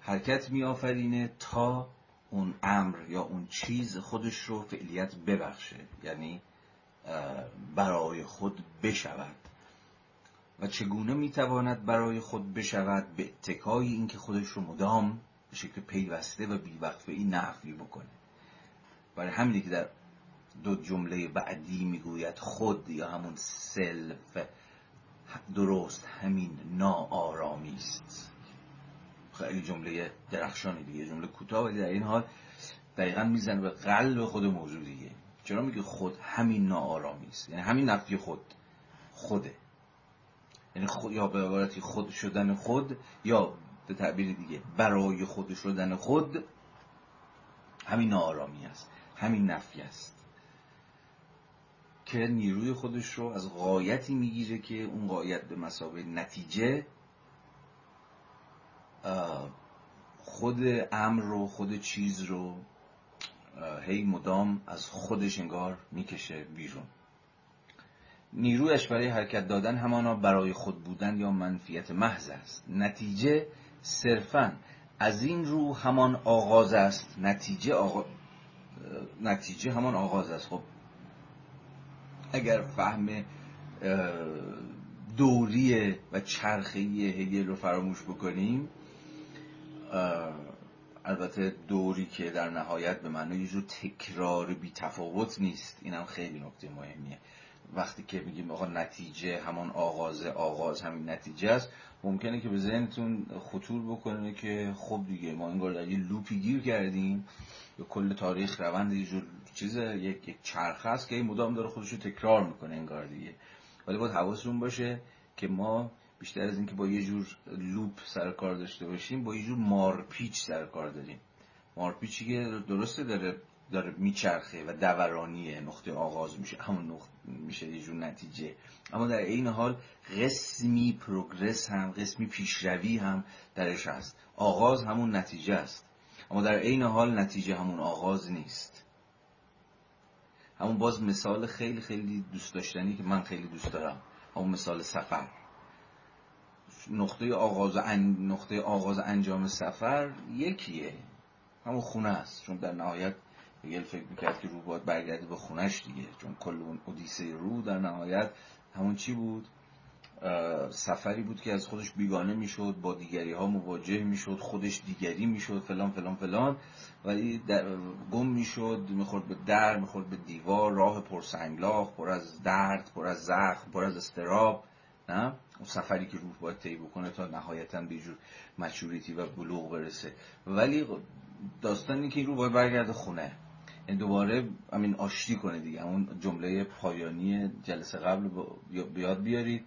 حرکت میآفرینه تا اون امر یا اون چیز خودش رو فعلیت ببخشه یعنی برای خود بشود. و چگونه می‌تواند برای خود بشود؟ به اتکای اینکه خودش رو مدام به شکل پیوسته و بیوقفه ای نفی بکنه. برای همینه که در دو جمله بعدی می‌گوید خود یا همون سلف درست همین ناآرامی است. خیلی جمله درخشانی دیگه جمله کوتاه ولی در این حال دقیقا می‌زنه به قلب خود موضوع دیگه. چرا میگه خود همین ناآرامی است؟ یعنی همین نفی خود خوده. یعنی خود یا به عبارتی خود شدن خود یا به تعبیر دیگه. برای خود شدن خود همین ناآرامی است همین نفی است. که نیروی خودش رو از قایتی می‌گیره که اون قایت به مسابقه نتیجه خود امر رو خود چیز رو هی مدام از خودش انگار می‌کشه بیرون. نیرویش برای حرکت دادن همانا برای خود بودن یا منفیت محض است. نتیجه صرفا. از این رو همان آغاز است. نتیجه آغا... نتیجه همان آغاز است. خب اگر فهم دوری و چرخی هگل رو فراموش بکنیم البته دوری که در نهایت به معنای یه تکرار بی تفاوت نیست. اینم خیلی نکته مهمیه. وقتی که میگیم آقا نتیجه همان آغاز آغاز همین نتیجه است ممکنه که به ذهنتون خطور بکنه که خب دیگه ما انگار در یه لوپی گیر کردیم. یا کل تاریخ روند یه جور چیز یک یک چرخ است که این مدام داره خودش رو تکرار می‌کنه انگار دیگه. ولی باید حواستون باشه که ما بیشتر از اینکه با یه جور لوپ سر کار داشته باشیم با یه جور مارپیچ سر کار داریم. مارپیچی که درسته داره داره میچرخه و دورانیه نقطه آغاز میشه همون نقطه میشه یه جور نتیجه. اما در این حال قسمی پروگرس هم قسمی پیشروی هم درش هست. آغاز همون نتیجه است. اما در این حال نتیجه همون آغاز نیست. همون باز مثال خیلی خیلی دوست داشتنی که من خیلی دوست دارم. همون مثال سفر. نقطه آغاز نقطه آغاز انجام سفر یکیه. همون خونه است چون در نهایت هگل فکر می‌کرد که رو باید برگرده به خونش دیگه. چون کل اون اودیسه رو در نهایت همون چی بود؟ سفری بود که از خودش بیگانه می‌شد با دیگری ها مواجه می‌شد خودش دیگری می‌شد فلان فلان فلان. ولی گم می‌شد می‌خورد به در می‌خورد به دیوار راه پرسنگلاخ پر از درد پر از زخم پر از استراب. نه؟ اون سفری که روح باید طی بکنه تا نهایتا به جور مچوریتی و بلوغ برسه. ولی داستانی که رو باید برگرده خونه. دوباره همین آشتی کنه دیگه. اون جمله پایانی جلسه قبل بیاد بیارید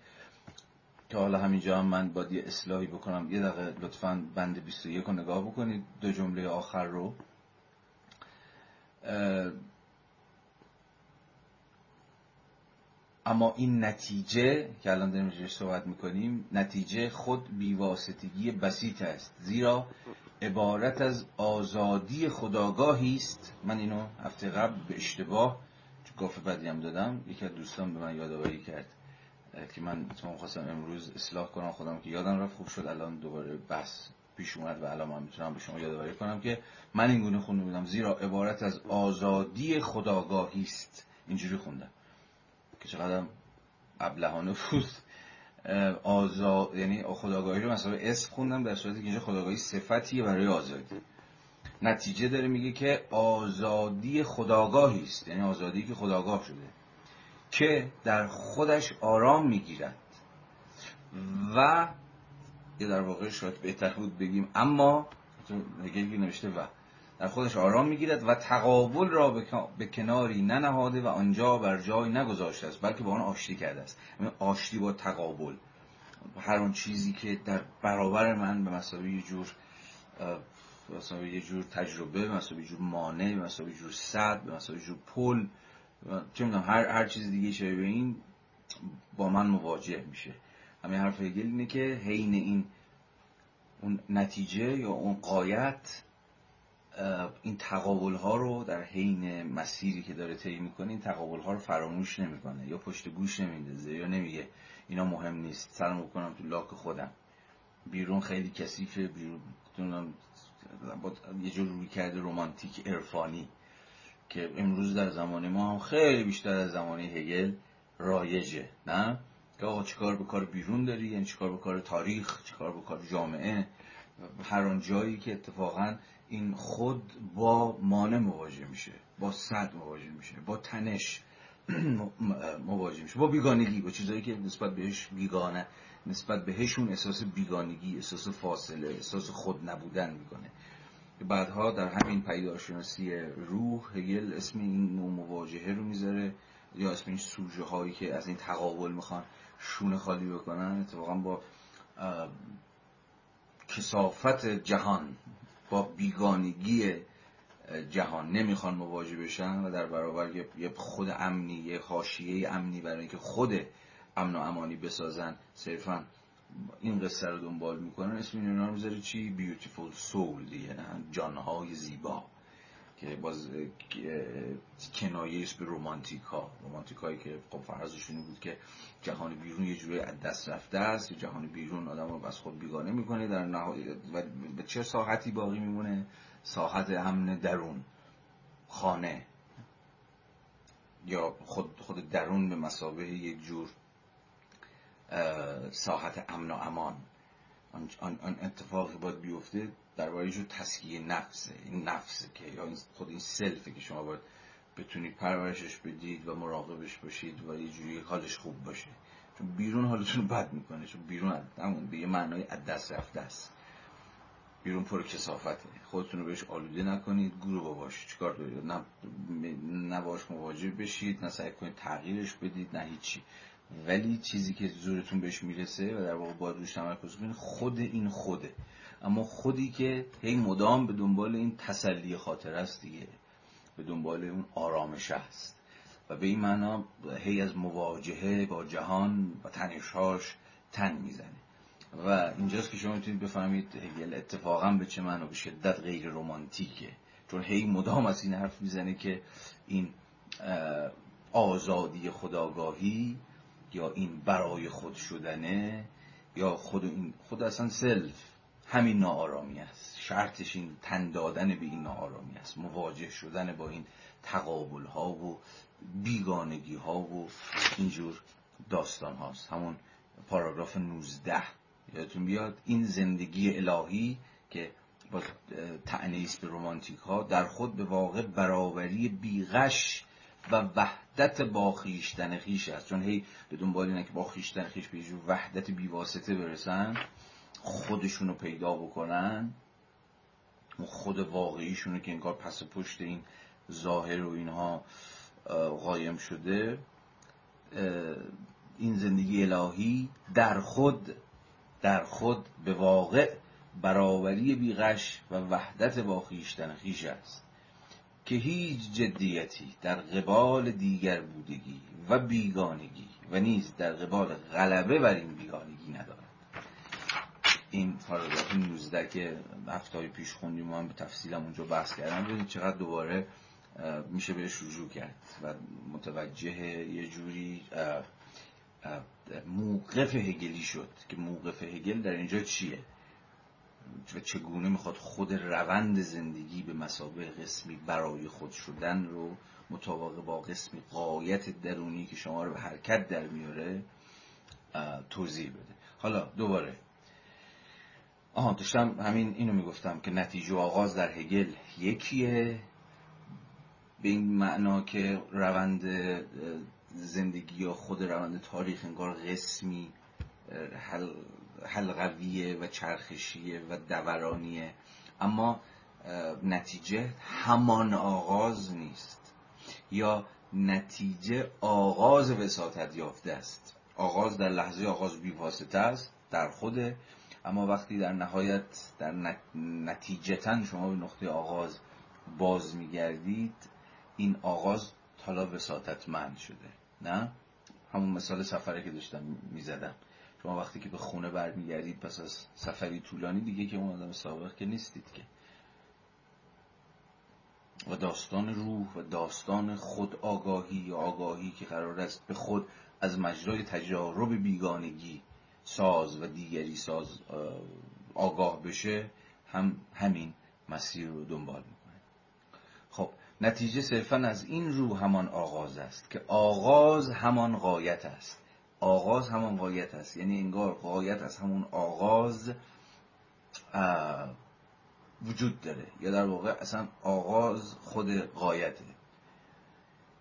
که حالا همینجا هم من باید یه اصلاحی بکنم. یه دقیقه لطفا بند 21 رو نگاه بکنید. دو جمله آخر رو. اما این نتیجه که الان داریم صحبت می‌کنیم نتیجه خود بیواسطگی بسیط است. زیرا عبارت از آزادی خداگاهی است. من اینو هفته قبل به اشتباه گفت بدی هم دادم. یکی از دوستان به من یادآوری کرد که من اتمام خواستم امروز اصلاح کنم خودم که یادم رفت. خوب شد الان دوباره بس پیش اومد و الان من می‌تونم به شما یادآوری کنم که من این گونه خونده بودم. زیرا عبارت از آزادی خداگاهی است. اینجوری خوندم. که چقدر ابلهانه بود. آزاد یعنی خداگاهی رو مثلا اسم خوندم در صورتی که اینجا خداگاهی صفتیه برای آزادی. نتیجه داره میگه که آزادی خداگاهی است. یعنی آزادی که خداگاه شده. که در خودش آرام می‌گیرد. و یه در واقع شاید بهتر بود بگیم اما هگل نوشته و. در خودش آرام می‌گیرد و تقابل را به کناری ننهاده و آنجا بر جای نگذاشته است بلکه با آن آشتی کرده است. یعنی آشتی با تقابل. هر آن چیزی که در برابر من به مسابقه یه جور مثلا یه جور تجربه مثلا یه جور مانع مثلا یه جور صد مثلا یه جور پل چه می‌دونم هر هر چیز دیگه شبیه به این با من مواجه میشه. همین حرف هگل اینه که حین این اون نتیجه یا اون قایت این تقابل ها رو در حین مسیری که داره طی می‌کنه این تقابل ها رو فراموش نمی‌کنه یا پشت گوش نمیندازه یا نمیگه اینا مهم نیست سرم بکنم تو لاک خودم. بیرون خیلی کثیفه بیرون یه جور روی کرده رومانتیک عرفانی که امروز در زمان ما هم خیلی بیشتر از زمان هگل رایجه نه؟ که آقا چیکار به کار بیرون داری؟ یعنی چیکار به کار تاریخ؟ چیکار به کار جامعه؟ هر آن جایی که اتفاقا این خود با مانع مواجه میشه با صد مواجه میشه با تنش مواجه میشه با بیگانگی با چیزایی که نسبت بهش بیگانه نسبت بهشون احساس بیگانگی احساس فاصله احساس خود نبودن می‌کنه. بعدها در همین پیدارشناسی روح هگل اسم این نوع مواجهه رو می‌ذاره یا اسم این سوژه هایی که از این تقابل می‌خوان شونه خالی بکنن اتفاقا با کسافت جهان با بیگانگی جهان نمی‌خوان مواجه بشن و در برابر یه خود امنی یه حاشیه امنی برای اینکه خود امن و امانی بسازن صرفا این قصه رو دنبال می‌کنن. اسم این رو می‌ذاره چی؟ بیوتیفول سول دیگه جانهای زیبا. که باز کنایه است به رومانتیک ها رومانتیک هایی که خب فرضشون بود که جهان بیرون یه جوری از دست رفته است جهان بیرون آدم رو بس خود بیگانه می‌کنه در نهایت و به چه ساحتی باقی میمونه؟ ساحت امن درون خانه. یا خود, خود درون به مسابه یک جور ساحت امن و امان. آن, آن اتفاقی باید بیفته. در جو تسکیه نفسه. این نفسه که یا خود این سلفه که شما باید بتونید پرورشش بدید و مراقبش باشید و یه جوری حالش خوب باشه. چون بیرون حالتون بد می‌کنه. چون بیرون همون به یه معنای از دست رفته است. بیرون پر کسافته خودتون رو بهش آلوده نکنید. گروه باش چیکار دارید؟ نه نباش مواجه بشید. نه سعی کنید تغییرش بدید. نه هیچی. ولی چیزی که زورتون بهش می‌رسه و در واقع باید روش تمرکز کنید خود این خوده. اما خودی که هی مدام به دنبال این تسلی خاطر است دیگه. به دنبال اون آرامش است. و به این معنا هی از مواجهه با جهان و تنشهاش تن می‌زنه. و اینجاست که شما می‌تونید بفهمید هگل اتفاقا به چه معنا به شدت غیر رمانتیکه. چون هی مدام از این حرف می‌زنه که این آزادی خداگاهی یا این برای خود شدنه یا خود این خود اصلا سلف همین ناآرامی است. شرطش این تن دادن به این ناآرامی است. مواجه شدن با این تقابل ها و بیگانگی ها و اینجور داستان هاست. همون پاراگراف 19 یادتون بیاد؟ این زندگی الهی که با تعنیس به رومانتیک ها در خود به واقع برابری بیغش و وحدت با خیشتن خیش است. چون هی به دنبال اینه که با خیشتن خیش به وحدت بیواسطه برسن. خودشون رو پیدا بکنن اون خود واقعیشون که انگار پس پشت این ظاهر و اینها قایم شده این زندگی الهی در خود در خود به واقع برابری بیغش و وحدت با خیشتن خیش است. که هیچ جدیتی در قبال دیگر بودگی و بیگانگی و نیز در قبال غلبه بر این بیگانگی ندارد. این پاراگراف 19 که هفته های پیش خوندیم و هم به تفصیلم اونجا بحث کردم ببینید چقدر دوباره میشه بهش رجوع کرد و متوجه یه جوری موقف هگلی شد که موقف هگل در اینجا چیه؟ و چگونه می‌خواد خود روند زندگی به مسابقه قسمی برای خود شدن رو مطابق با قسمی قایت درونی که شما رو به حرکت در میاره توضیح بده. حالا دوباره آها داشتم همین اینو می‌گفتم که نتیجه آغاز در هگل یکیه. به این معنا که روند زندگی یا خود روند تاریخ انگار قسمی حلقویه و چرخشیه و دورانیه. اما نتیجه همان آغاز نیست. یا نتیجه آغاز وساطت یافته است. آغاز در لحظه آغاز بیواسطه است در خوده اما وقتی در نهایت در نتیجتا شما به نقطه آغاز باز میگردید این آغاز حالا وساطتمند شده نه؟ همون مثال سفره که داشتم می‌زدم. شما وقتی که به خونه برمیگردید پس از سفری طولانی دیگه که اون آدم سابق که نیستید که. و داستان روح و داستان خود آگاهی یا آگاهی که قرار است به خود از مجرای تجارب بیگانگی ساز و دیگری ساز آگاه بشه هم همین مسیر رو دنبال می‌کنه. خب نتیجه صرفا از این رو همان آغاز است که آغاز همان قایت است. آغاز همان قایت است. یعنی انگار قایت از همون آغاز وجود داره. یا در واقع اصلا آغاز خود قایته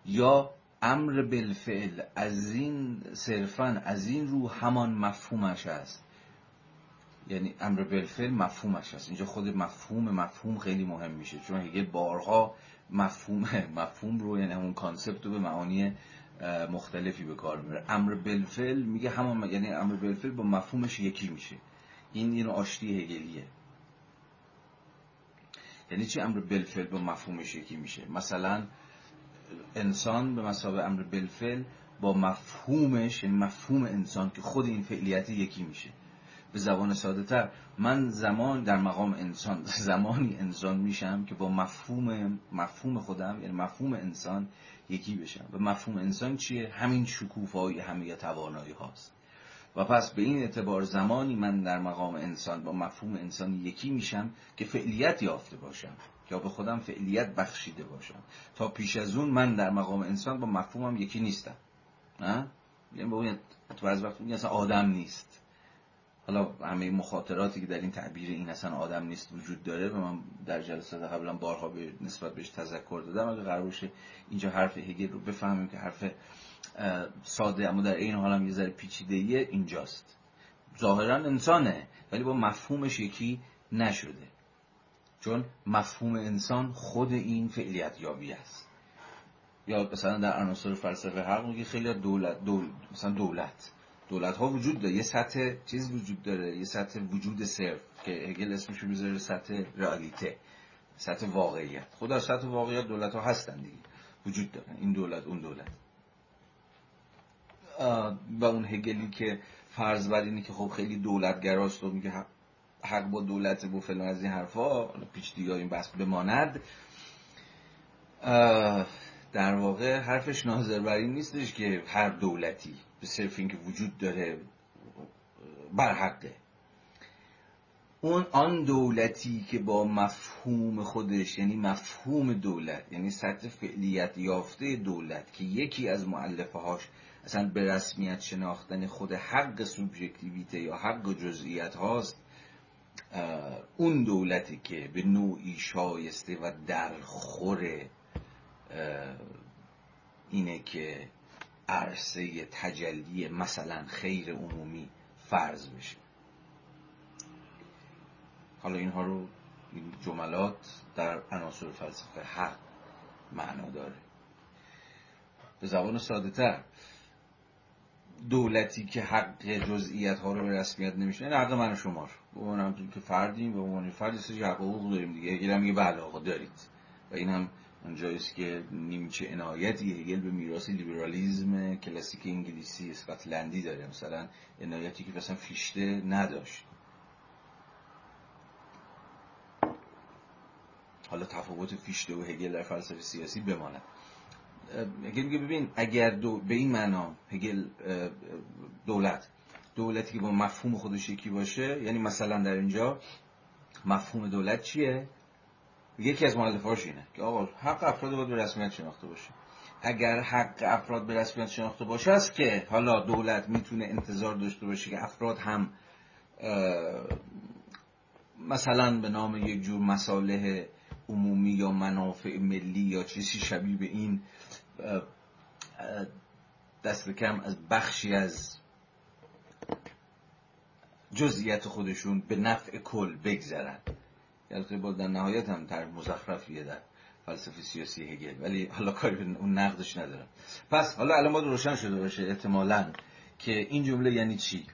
یا امر بالفعل از این صرفا از این رو همان مفهومش است. یعنی امر بالفعل مفهومش است. اینجا خود مفهوم مفهوم خیلی مهم میشه. چون هگل بارها مفهوم مفهوم رو یعنی همون کانسپت رو به معانی مختلفی به کار می‌بره. امر بالفعل میگه همان یعنی امر بالفعل با مفهومش یکی میشه. این اینو آشتی هگلیه. یعنی چی امر بالفعل با مفهومش یکی میشه؟ مثلا انسان به مسابقه امر بالفعل با مفهومش یعنی مفهوم انسان که خود این فعلیت یکی میشه. به زبان ساده تر من زمان در مقام انسان زمانی انسان میشم که با مفهوم مفهوم خودم یعنی مفهوم انسان یکی بشم. و مفهوم انسان چیه؟ همین شکوفایی همه توانایی هاست. و پس به این اعتبار زمانی من در مقام انسان با مفهوم انسان یکی میشم که فعلیت یافته باشم. یا به خودم فعلیت بخشیده باشم. تا پیش از اون من در مقام انسان با مفهومم یکی نیستم. نه یعنی به تو از وقت اصلا آدم نیست. حالا همه مخاطراتی که در این تعبیر این اصلا آدم نیست وجود داره و من در جلسات قبلا بارها به نسبت بهش تذکر دادم. اگه قرار باشه اینجا حرف هگل رو بفهمیم که حرف ساده اما در این حال هم یه ذره پیچیده اینجاست. ظاهرا انسانه ولی با مفهومش یکی نشده. چون مفهوم انسان خود این فعلیت یابی است. یا مثلا در عناصر فلسفه حق میگه خیلی دولت دول... مثلا دولت. دولت ها وجود داره. یه سطح چیز وجود داره. یه سطح وجود صرف که هگل اسمش می‌ذاره سطح رئالیته. سطح واقعیت. خود سطح واقعیت دولت ها هستن دیگه. وجود دارن این دولت اون دولت. و اون هگلی که فرض بر اینه که خب خیلی دولتگراست و میگه حق با دولت و فلان از این حرفا پیچ دیگه این بحث بماند. در واقع حرفش ناظر بر این نیستش که هر دولتی به صرف اینکه وجود داره بر حقه. اون آن دولتی که با مفهوم خودش یعنی مفهوم دولت یعنی سطح فعلیت یافته دولت که یکی از معلفه هاش اصلا به رسمیت شناختن خود حق سوبژکتیویته یا حق جزئیات هاست اون دولتی که به نوعی شایسته و درخور اینه که عرصه تجلی مثلا خیر عمومی فرض بشه. حالا اینها رو این جملات در عناصر فلسفه حق معنا داره. به زبان ساده تر دولتی که حق جزئیات ها رو به رسمیت نمیشه این حق من و شما رو به که فردیم به عنوان فرد سری حق حقوق داریم دیگه. هگل میگه بله آقا دارید. و این هم اونجاییست که نیمچه عنایتی هگل به میراث لیبرالیزم کلاسیک انگلیسی اسکاتلندی داره. مثلا عنایتی که مثلا فیشته نداشت. حالا تفاوت فیشته و هگل در فلسفه سیاسی بماند هگل میگه ببین اگر دو به این معنا هگل دولت دولتی که با مفهوم خودش یکی باشه یعنی مثلا در اینجا مفهوم دولت چیه؟ یکی از مؤلفهاش اینه که آقا حق افراد باید به رسمیت شناخته باشه. اگر حق افراد به رسمیت شناخته باشه است که حالا دولت می‌تونه انتظار داشته باشه که افراد هم مثلا به نام یک جور مصالح عمومی یا منافع ملی یا چیزی شبیه به این دست کم از بخشی از جزئیات خودشون به نفع کل بگذرن. البته با در نهایت هم تر مزخرفیه در فلسفه سیاسی هگل ولی حالا کاری به اون نقدش ندارم. پس حالا الان باید روشن شده باشه احتمالا که این جمله یعنی چی؟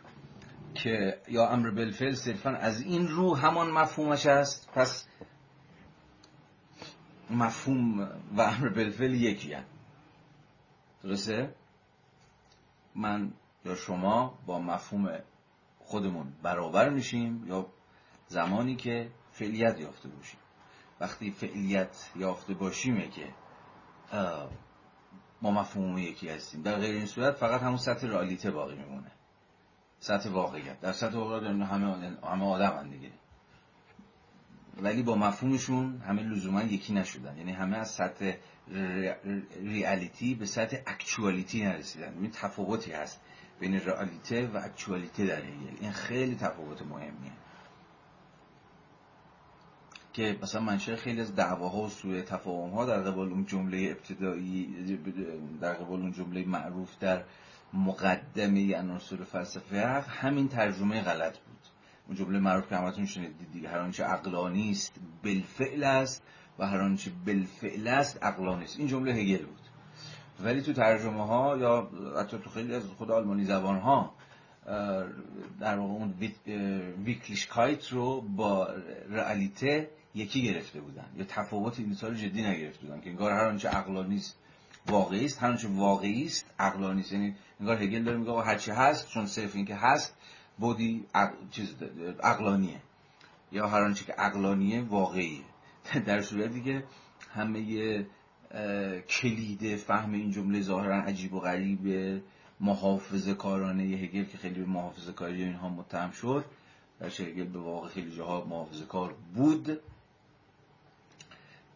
که یا امر بالفعل صرفا از این رو همان مفهومش است پس مفهوم و امر بالفعل یکی هم. درسته؟ من یا شما با مفهوم خودمون برابر میشیم یا زمانی که فعلیت یافته باشیم. وقتی فعلیت یافته باشیمه که ما مفهوم یکی هستیم. در غیر این صورت فقط همون سطح رالیته باقی میمونه. سطح واقعیت. در سطح واقعیت همه همه آدم هم دیگه. ولی با مفهومشون همه لزوما یکی نشدن. یعنی همه از سطح ریالیتی به سطح اکچوالیتی نرسیدن. این تفاوتی هست بین رئالیته و اکچوالیته در این خیلی تفاوت مهمیه. که مثلا منشه خیلی از دعواها و سوء تفاهم ها در قبال اون جمله ابتدایی در قبال اون جمله معروف در مقدمه عناصر فلسفه همین ترجمه غلط بود. اون جمله معروف که همتون شنیدید دیگه هر آنچه عقلانی است بالفعل است و هر آنچه بالفعل است عقلانی است این جمله هگل بود. ولی تو ترجمه ها یا حتی تو خیلی از خود آلمانی زبان ها در واقع اون ویکلیشکایت رو با رئالیته یکی گرفته بودن یا تفاوت این رو جدی نگرفته بودن که انگار هر آنچه عقلانی است واقعی است هر آنچه واقعی است عقلانی است یعنی انگار هگل داره میگه هر چی هست چون صرف این که هست بودی عقل... چیز عقلانیه. یا هر آنچه که عقلانیه واقعیه. در صورتی که همه کلید فهم این جمله ظاهرا عجیب و غریب محافظه کارانه هگل که خیلی به محافظه کاری اینها متهم شد. در هگل به واقع خیلی جاها محافظه کار بود.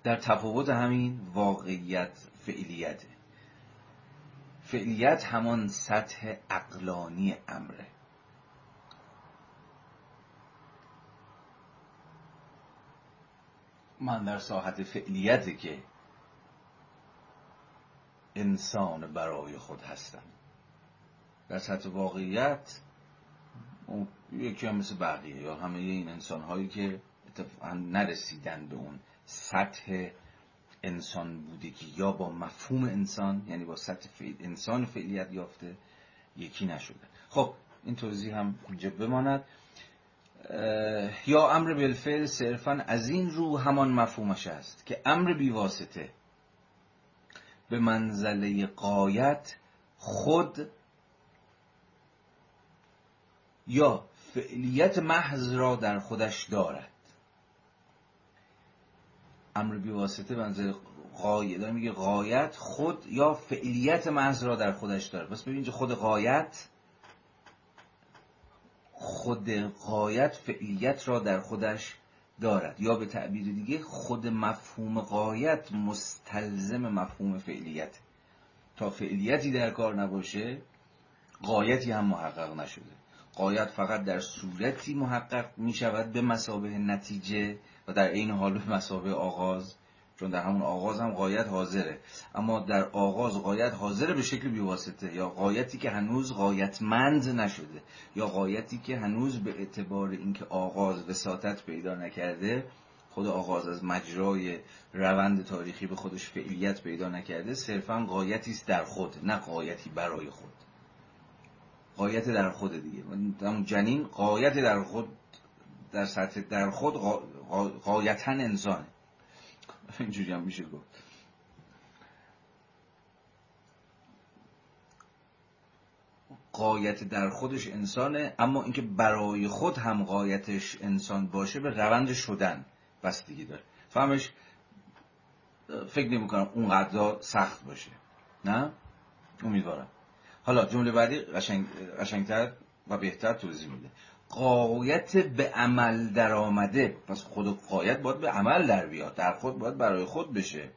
در تفاوت همین واقعیت فعلیته. فعلیت همان سطح اقلانی امره. من در ساحت فعلیت که انسان برای خود هستم. در سطح واقعیت یکی هم مثل بقیه یا همه این انسان هایی که نرسیدن به اون سطح انسان بودگی یا با مفهوم انسان یعنی با سطح انسان فعلیت یافته یکی نشده. خب این توضیح هم اینجا بماند. یا امر بالفعل صرفا از این رو همان مفهومش است که امر بیواسطه. به منزله قایت خود یا فعلیت محض را در خودش دارد. امر بیواسطه منزل قایت داره میگه قایت خود یا فعلیت محض را در خودش داره بس ببینید خود قایت خود قایت فعلیت را در خودش دارد. یا به تعبیر دیگه خود مفهوم قایت مستلزم مفهوم فعلیت. تا فعلیتی در کار نباشه قایتی هم محقق نشده. قایت فقط در صورتی محقق می شود به مسابه نتیجه و در این حال به مسابه آغاز. چون در همون آغاز هم قایت حاضره. اما در آغاز قایت حاضره به شکل بیواسطه. یا قایتی که هنوز قایتمند نشده. یا قایتی که هنوز به اعتبار اینکه آغاز وساطت پیدا نکرده خود آغاز از مجرای روند تاریخی به خودش فعلیت پیدا نکرده صرفا قایتی است در خود نه قایتی برای خود. قایت در خود دیگه. اون جنین قایت در خود در سطح در خود قایتا انسانه. اینجوری هم میشه گفت. قایت در خودش انسانه اما اینکه برای خود هم قایتش انسان باشه به روند شدن بستگی داره. فهمش؟ فکر نمی کنم اونقدر سخت باشه. نه؟ امیدوارم. حالا جمله بعدی قشنگ، قشنگتر و بهتر توضیح میده. قایت به عمل در آمده پس خود قایت باید به عمل در بیاد در خود باید برای خود بشه.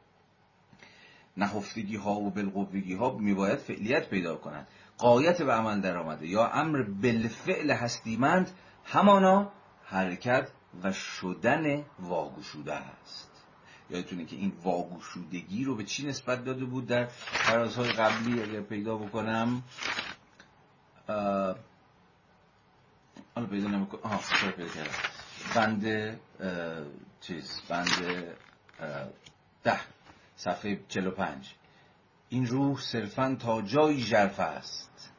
نهفتگی ها و بلقوگی ها میباید فعلیت پیدا کنند. قایت به عمل در آمده یا امر بالفعل هستیمند همانا حرکت و شدن واگشوده است. یادتونه که این واگوشودگی رو به چی نسبت داده بود در فرازهای قبلی؟ اگر پیدا بکنم حالا پیدا نمی‌کنم آها پیدا کردم. بند چیز بند ده صفحه 45 این روح صرفا تا جایی ژرف است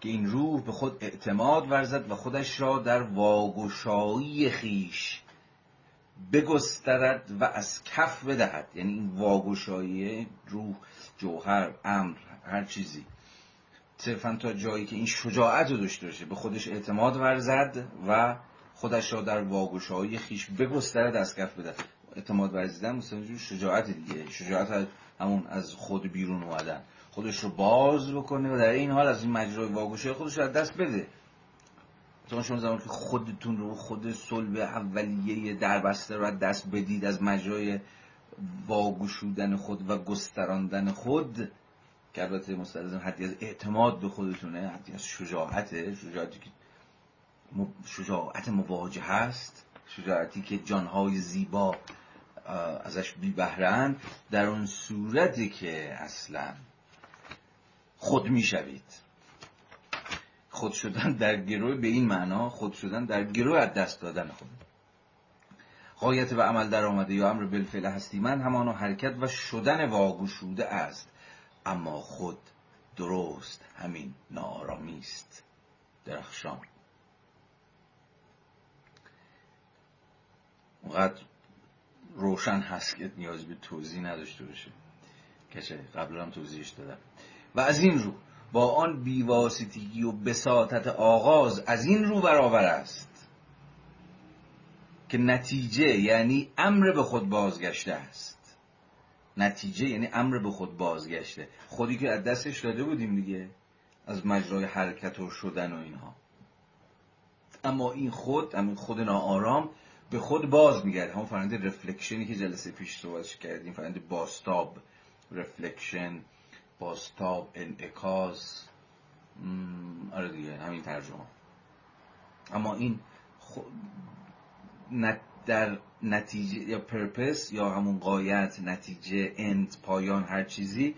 که این روح به خود اعتماد ورزد و خودش را در واگشایی خیش بگسترد و از کف بدهد. یعنی این واگشایی روح جوهر امر هر چیزی. صرفا تا جایی که این شجاعت رو داشته باشه به خودش اعتماد ورزد و خودش را در واگشایی خیش بگسترد از کف بدهد اعتماد ورزیدن مثلا شجاعت دیگه. شجاعت همون از خود بیرون اومدن. خودش رو باز بکنه و در این حال از این مجرای واگشایی خودش رو دست بده. شما شما زمان که خودتون رو خود صلب اولیه دربسته رو دست بدید از مجرای واگشودن خود و گستراندن خود که البته مستلزم حدی از اعتماد به خودتونه حدی از شجاعته شجاعتی که شجاعت مواجه هست شجاعتی که جانهای زیبا ازش بی بهرن در اون صورتی که اصلا خود می‌شوید. خود شدن در گروه به این معنا خود شدن در گروه از دست دادن خود. قایت و عمل در آمده یا امر بالفعل هستی من همانا حرکت و شدن واگشوده است. اما خود درست همین نارامی است درخشان. اونقدر روشن هست که نیاز به توضیح نداشته باشه. که قبل هم توضیحش دادم. و از این رو با آن بیواسطگی و بساطت آغاز از این رو برابر است که نتیجه یعنی امر به خود بازگشته است. نتیجه یعنی امر به خود بازگشته. خودی که از دستش داده بودیم دیگه از مجرای حرکت و شدن و اینها. اما این خود همین خود ناآرام به خود بازمی‌گرده. همون فرایند reflection ی که جلسه پیش صحبتش کردیم فرایند بازتاب reflection بازتاب انعکاس. آره دیگه همین ترجمه. اما این در نتیجه یا purpose یا همون غایت نتیجه end پایان هر چیزی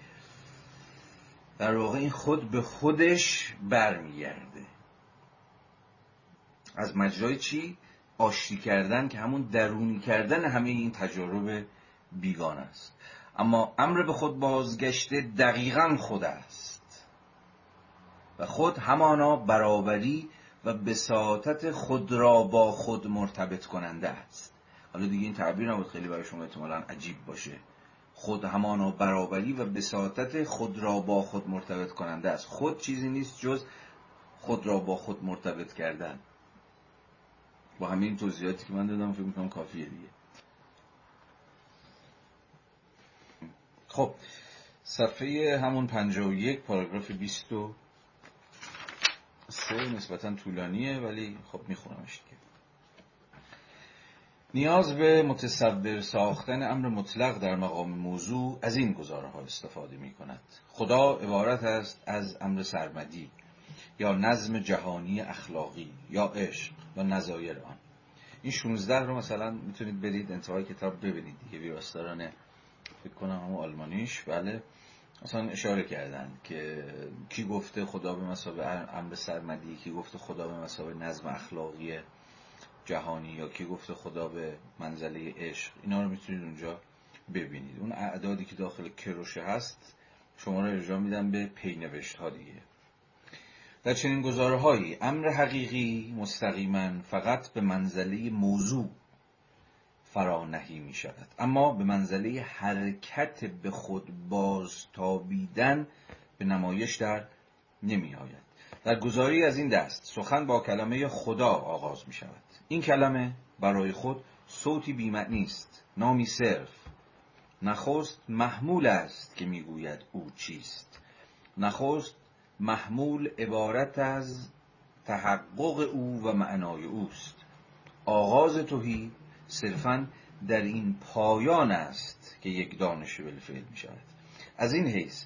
در واقع این خود به خودش برمیگرده. از مجرای چی؟ آشتی کردن که همون درونی کردن همه این تجارب بیگان است. اما امر به خود بازگشته دقیقا خود است. و خود همانا برابری و بساطت خود را با خود مرتبط کننده است. حالا دیگه این تعبیر نبود خیلی برای شما احتمالا عجیب باشه. خود همانا برابری و بساطت خود را با خود مرتبط کننده است. خود چیزی نیست جز خود را با خود مرتبط کردن. با همین توضیحاتی که من دادم فکر می‌کنم کافیه دیگه. خب صفحه همون 51 پاراگراف 23 نسبتا طولانیه ولی خب میخونمش دیگه. نیاز به متصور ساختن امر مطلق در مقام موضوع از این گزاره ها استفاده می کند خدا عبارت است از امر سرمدی یا نظم جهانی اخلاقی یا عشق و نظایر آن. این 16 رو مثلا می‌تونید برید انتهای کتاب ببینید دیگه ویراستاران فکر کنم همون آلمانیش. بله. مثلا اشاره کردن که کی گفته خدا به مسابه امر سرمدی کی گفته خدا به مسابه نظم اخلاقی جهانی یا کی گفته خدا به منزله عشق اینا رو می‌تونید اونجا ببینید. اون اعدادی که داخل کروشه هست شما رو ارجاع میدم به پینوشت ها دیگه. در چنین گزاره هایی امر حقیقی مستقیما فقط به منزله موضوع فرانهی می شود اما به منزله حرکت به خود بازتابیدن به نمایش در نمی آید در گزاری از این دست سخن با کلمه خدا آغاز می شود این کلمه برای خود صوتی بیمعنی است نامی صرف. نخست محمول است که می‌گوید او چیست. نخست محمول عبارت از تحقق او و معنای اوست. آغاز توهی صرفا در این پایان است که یک دانش بالفعل می شود از این حیث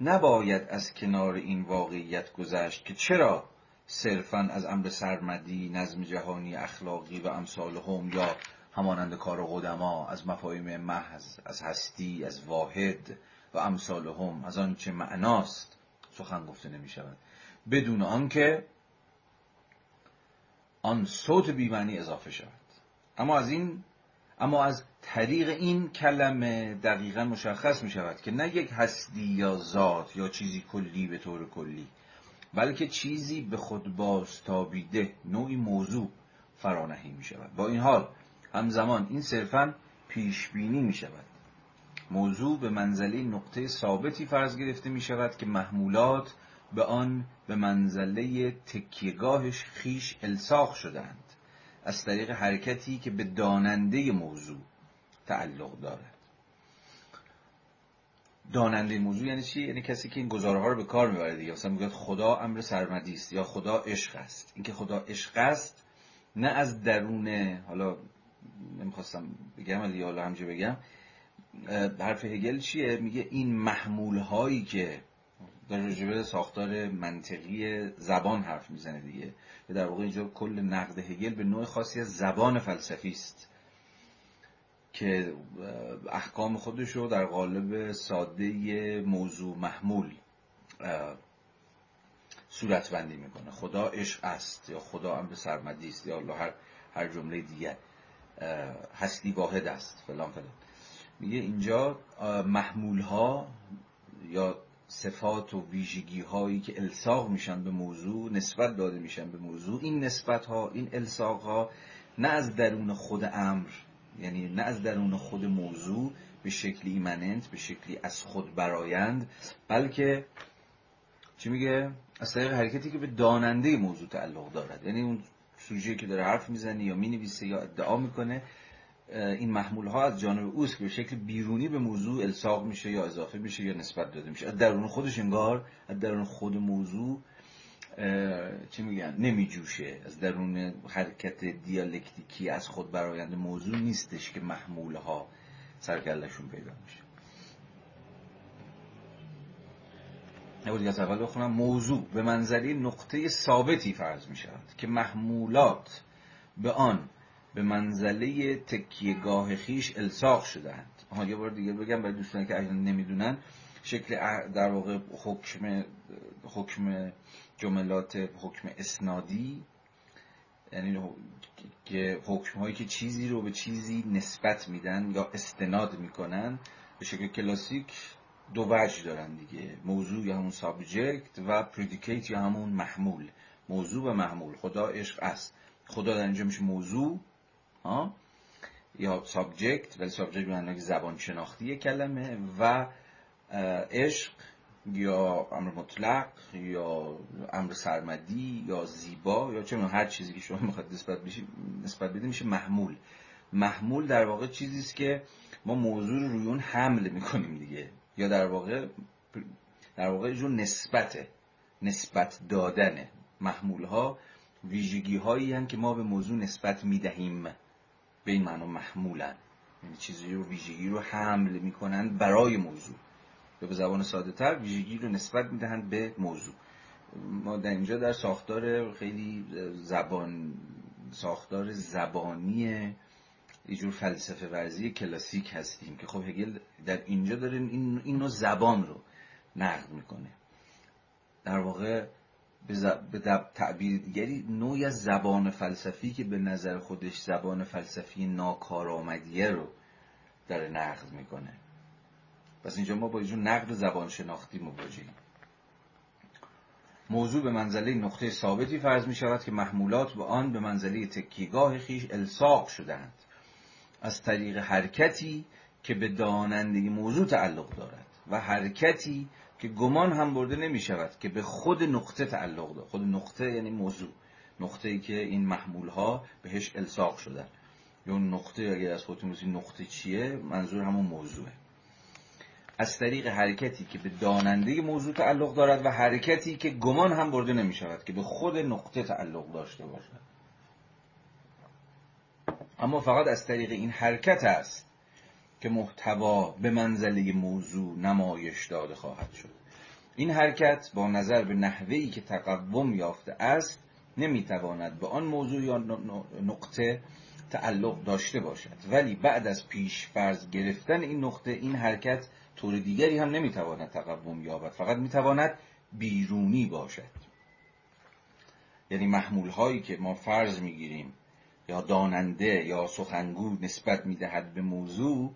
نباید از کنار این واقعیت گذشت که چرا صرفا از امر سرمدی نظم جهانی اخلاقی و امثال هم یا همانند کار قدما از مفاهیم محض از هستی از واحد و امثالهم از آنچه معناست سخن گفته نمی شود بدون آنکه آن صوت بیمعنی اضافه شود. اما از این اما از طریق این کلمه دقیقا مشخص می شود که نه یک هستی یا ذات یا چیزی کلی به طور کلی بلکه چیزی به خود بازتابیده نوعی موضوع فرانهی می شود. با این حال همزمان این صرفا پیش بینی می شود. موضوع به منزله نقطه ثابتی فرض گرفته می شود که محمولات به آن به منزله تکیهگاهش خیش الساق شدند از طریق حرکتی که به داننده موضوع تعلق دارد. داننده موضوع یعنی چی؟ یعنی کسی که این گزاره ها رو به کار می‌بره دیگه. مثلا میگه خدا امر سرمدی است یا خدا عشق است. اینکه خدا عشق است نه از درون حالا نمی‌خواستم بگم ولی حالا همجا بگم. حرف هگل چیه؟ میگه این محمول هایی که در رجبه ساختار منطقی زبان حرف می‌زنه دیگه. در واقع اینجا کل نقد هگل به نوع خاصی زبان فلسفی است. که احکام خودش رو در قالب ساده موضوع محمول صورت بندی می‌کنه. خدا عشق است یا خدا امر سرمدی است یا هر هر جمله دیگه هستی واحد است فلان فلان. میگه اینجا محمول ها یا صفات و ویژگی هایی که الساق میشن به موضوع نسبت داده میشن به موضوع این نسبت ها این الساق ها نه از درون خود امر یعنی نه از درون خود موضوع به شکلی ایمننت به شکلی از خود برایند بلکه چی میگه؟ از طریق حرکتی که به داننده موضوع تعلق دارد. یعنی اون سوژه که داره حرف می‌زنه یا می‌نویسه یا ادعا می‌کنه این محمول ها از جانب اوست که به شکل بیرونی به موضوع الساق میشه یا اضافه میشه یا نسبت داده میشه. از درون خودش انگار از درون خود موضوع چی میگن؟ نمیجوشه. از درون حرکت دیالکتیکی از خود برایند موضوع نیستش که محمول ها سرگلشون پیدا میشه. نبود از اول بخونم. موضوع به منظری نقطه ثابتی فرض می شود که محمولات به آن به منزله تکیهگاه خیش الساق شدند آها یه بار دیگه بگم برای دوستانی که اصلا نمی‌دونن شکل در واقع حکم حکم جملات حکم اسنادی یعنی که حکم هایی که چیزی رو به چیزی نسبت میدن یا اسناد می‌کنن به شکل کلاسیک دو وجه دارن دیگه. موضوع یا همون subject و predicate یا همون محمول. موضوع و محمول. خدا عشق است. خدا در اینجا میشه موضوع ها؟ یا subject. ولی subject معنی زبان شناختی کلمه. و عشق یا امر مطلق یا امر سرمدی یا زیبا یا چه هر چیزی که شما می‌خواد نسبت بشی نسبت بدید میشه محمول. محمول در واقع چیزی است که ما موضوع رو روی اون حمل می‌کنیم دیگه. یا در واقع در واقع جو نسبته نسبت دادنه محمول ها ویژگی هایی که ما به موضوع نسبت می‌دهیم. به این معنا محمولن. یعنی چیزی رو ویژگی رو حمل می‌کنن برای موضوع. یا به زبان ساده تر ویژگی رو نسبت می‌دهند به موضوع. ما در اینجا در ساختار خیلی زبان ساختار زبانی یه جور فلسفه ورزی کلاسیک هستیم که خب هگل در اینجا داره این اینو زبان رو نقد می‌کنه. در واقع به تعبیر دیگری نوعی از زبان فلسفی که به نظر خودش زبان فلسفی ناکارآمدیه رو داره نقد می‌کنه. پس اینجا ما با اینجور نقد زبان شناختی مواجهیم موضوع به منزله نقطه ثابتی فرض می شود که محمولات به آن به منزله تکیگاه خیش الساق شدند از طریق حرکتی که به دانندگی موضوع تعلق دارد و حرکتی که گمان هم برده نمی شود که به خود نقطه تعلق دارد. خود نقطه یعنی موضوع. نقطه ای که این محمول ها بهش الساق شدن. یا نقطه اگر از خودتون نقطه چیه؟ منظور همون موضوعه. از طریق حرکتی که به داننده موضوع تعلق دارد و حرکتی که گمان هم برده نمی شود که به خود نقطه تعلق داشته باشد. اما فقط از طریق این حرکت است که محتوا به منزله موضوع نمایش داده خواهد شد. این حرکت با نظر به نحوهی که تقوم یافته است نمی‌تواند به آن موضوع یا نقطه تعلق داشته باشد. ولی بعد از پیش فرض گرفتن این نقطه این حرکت طور دیگری هم نمی‌تواند تقوم یابد. فقط می‌تواند بیرونی باشد. یعنی محمول هایی که ما فرض می‌گیریم یا داننده یا سخنگو نسبت می‌دهد به موضوع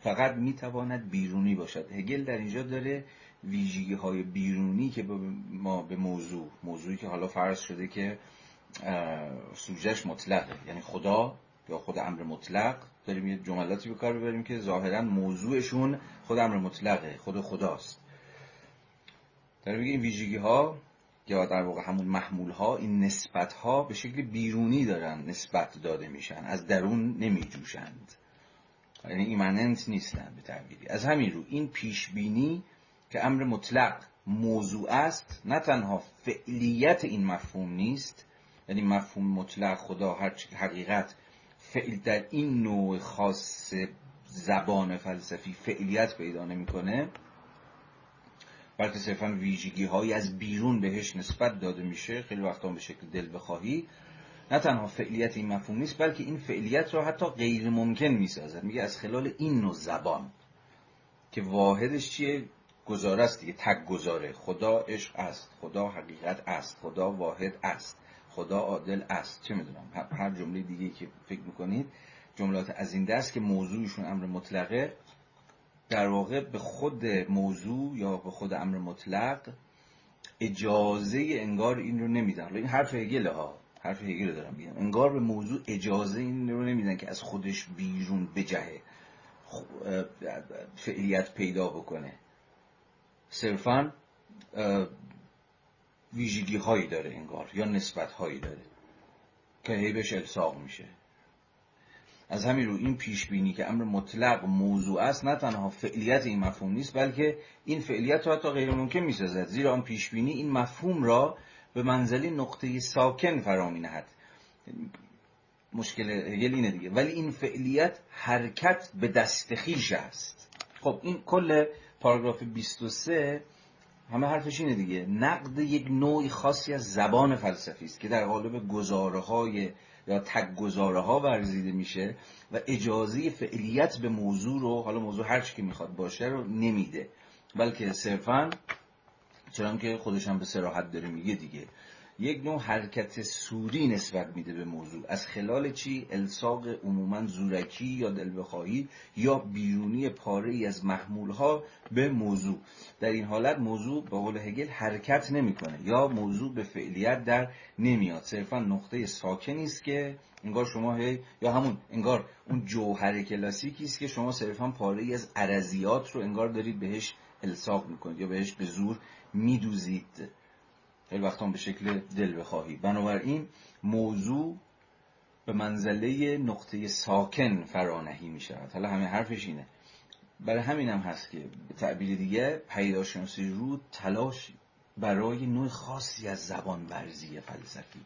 فقط می‌تواند بیرونی باشد. هگل در اینجا داره ویژگی های بیرونی که ما به موضوع موضوعی که حالا فرض شده که سوژش مطلقه. یعنی خدا یا خود امر مطلق داریم یه جملاتی به کار ببریم که ظاهرا موضوعشون خود امر مطلقه خود خداست. داره میگه این ویژگی ها یا در واقع همون محمول ها این نسبت ها به شکل بیرونی دارن نسبت داده میشن از درون نمیجوشند. یعنی ایمننت نیستن به تعبیری. از همین رو این پیش بینی که امر مطلق موضوع است نه تنها فعلیت این مفهوم نیست یعنی مفهوم مطلق خدا هر حقیقت فعل در این نوع خاص زبان فلسفی فعلیت پیدا نمی‌کنه بلکه صرفا ویژگی هایی از بیرون بهش نسبت داده میشه. خیلی وقتا به شکل دل بخواهی. نه تنها فعلیت این مفهوم نیست بلکه این فعلیت را حتی غیر ممکن می‌سازد. میگه از خلال این نوع زبان که واحدش چیه؟ گزاره است دیگه. تک گزاره خدا عشق است. خدا حقیقت است. خدا واحد است. خدا عادل است. چه می‌دونم هر جمله دیگه که فکر می‌کنید جملات از این دست که موضوعشون امر مطلقه در واقع به خود موضوع یا به خود امر مطلق اجازه انگار این رو نمیدن. این حرف هگل ها حرف هگل دارم میگم. انگار به موضوع اجازه این رو نمیدن که از خودش بیرون بجهه فعلیت پیدا بکنه. صرفا ویژگی هایی داره انگار یا نسبت هایی داره که هی بهش الساق میشه. از همین رو این پیش بینی که امر مطلق موضوع است نه تنها فعلیت این مفهوم نیست بلکه این فعلیت رو حتی غیر ممکن می‌سازد. زیرا آن پیش بینی این مفهوم را به منزلی نقطه ساکن فرا می نهد مشکل هگل اینه دیگه. ولی این فعلیت حرکت به دست خیش است. خب این کل پاراگراف 23 همه حرفش اینه دیگه. نقد یک نوعی خاصی از زبان فلسفی است که در قالب گزاره یا تک گزاره ها ورزیده میشه و اجازه فعلیت به موضوع رو حالا موضوع هر که می‌خواد باشه رو نمیده. بلکه صرفا چرا که خودش هم به سراحت داره میگه دیگه. یک نوع حرکت سوری نسبت میده به موضوع. از خلال چی؟ الساق عموما زورکی یا دلبخواهی یا بیرونی پاره ای از محمول ها به موضوع. در این حالت موضوع به قول هگل حرکت نمی‌کنه یا موضوع به فعلیت در نمیاد. صرفا نقطه ساکنی است که انگار شما هی یا همون انگار اون جوهر کلاسیکی است که شما صرفا پاره ای از عرضیات رو انگار دارید بهش الساق می‌کنید یا بهش به زور میدوزید. خیلی وقتا به شکل دل بخواهی. بنابراین موضوع به منزله نقطه ساکن فرانهی می شود حالا همه حرفش اینه. برای همین هم هست که به تعبیر دیگه پیداشناسی رو تلاش برای نوع خاصی از زبان ورزی فلسفی.